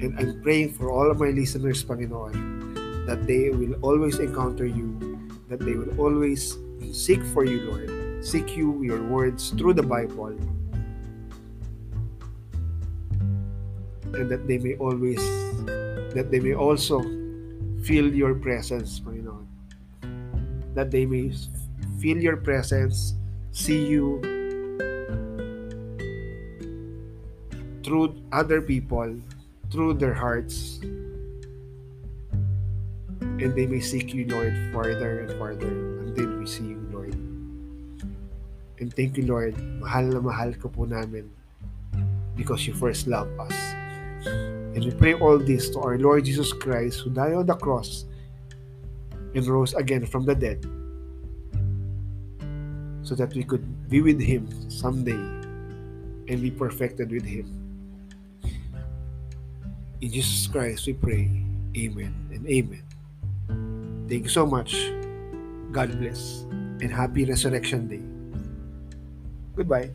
And I'm praying for all of my listeners, Panginoon, that they will always encounter you, that they will always seek for you, Lord. Seek you, your words, through the Bible, and that they may always that they may also feel your presence Panginoon that they may feel your presence see you through other people through their hearts and they may seek you Lord farther and farther until we see you Lord and thank you Lord mahal na mahal ko po namin because you first loved us And we pray all this to our Lord Jesus Christ who died on the cross and rose again from the dead so that we could be with Him someday and be perfected with Him. In Jesus Christ we pray. Amen and amen. Thank you so much. God bless and happy Resurrection Day. Goodbye.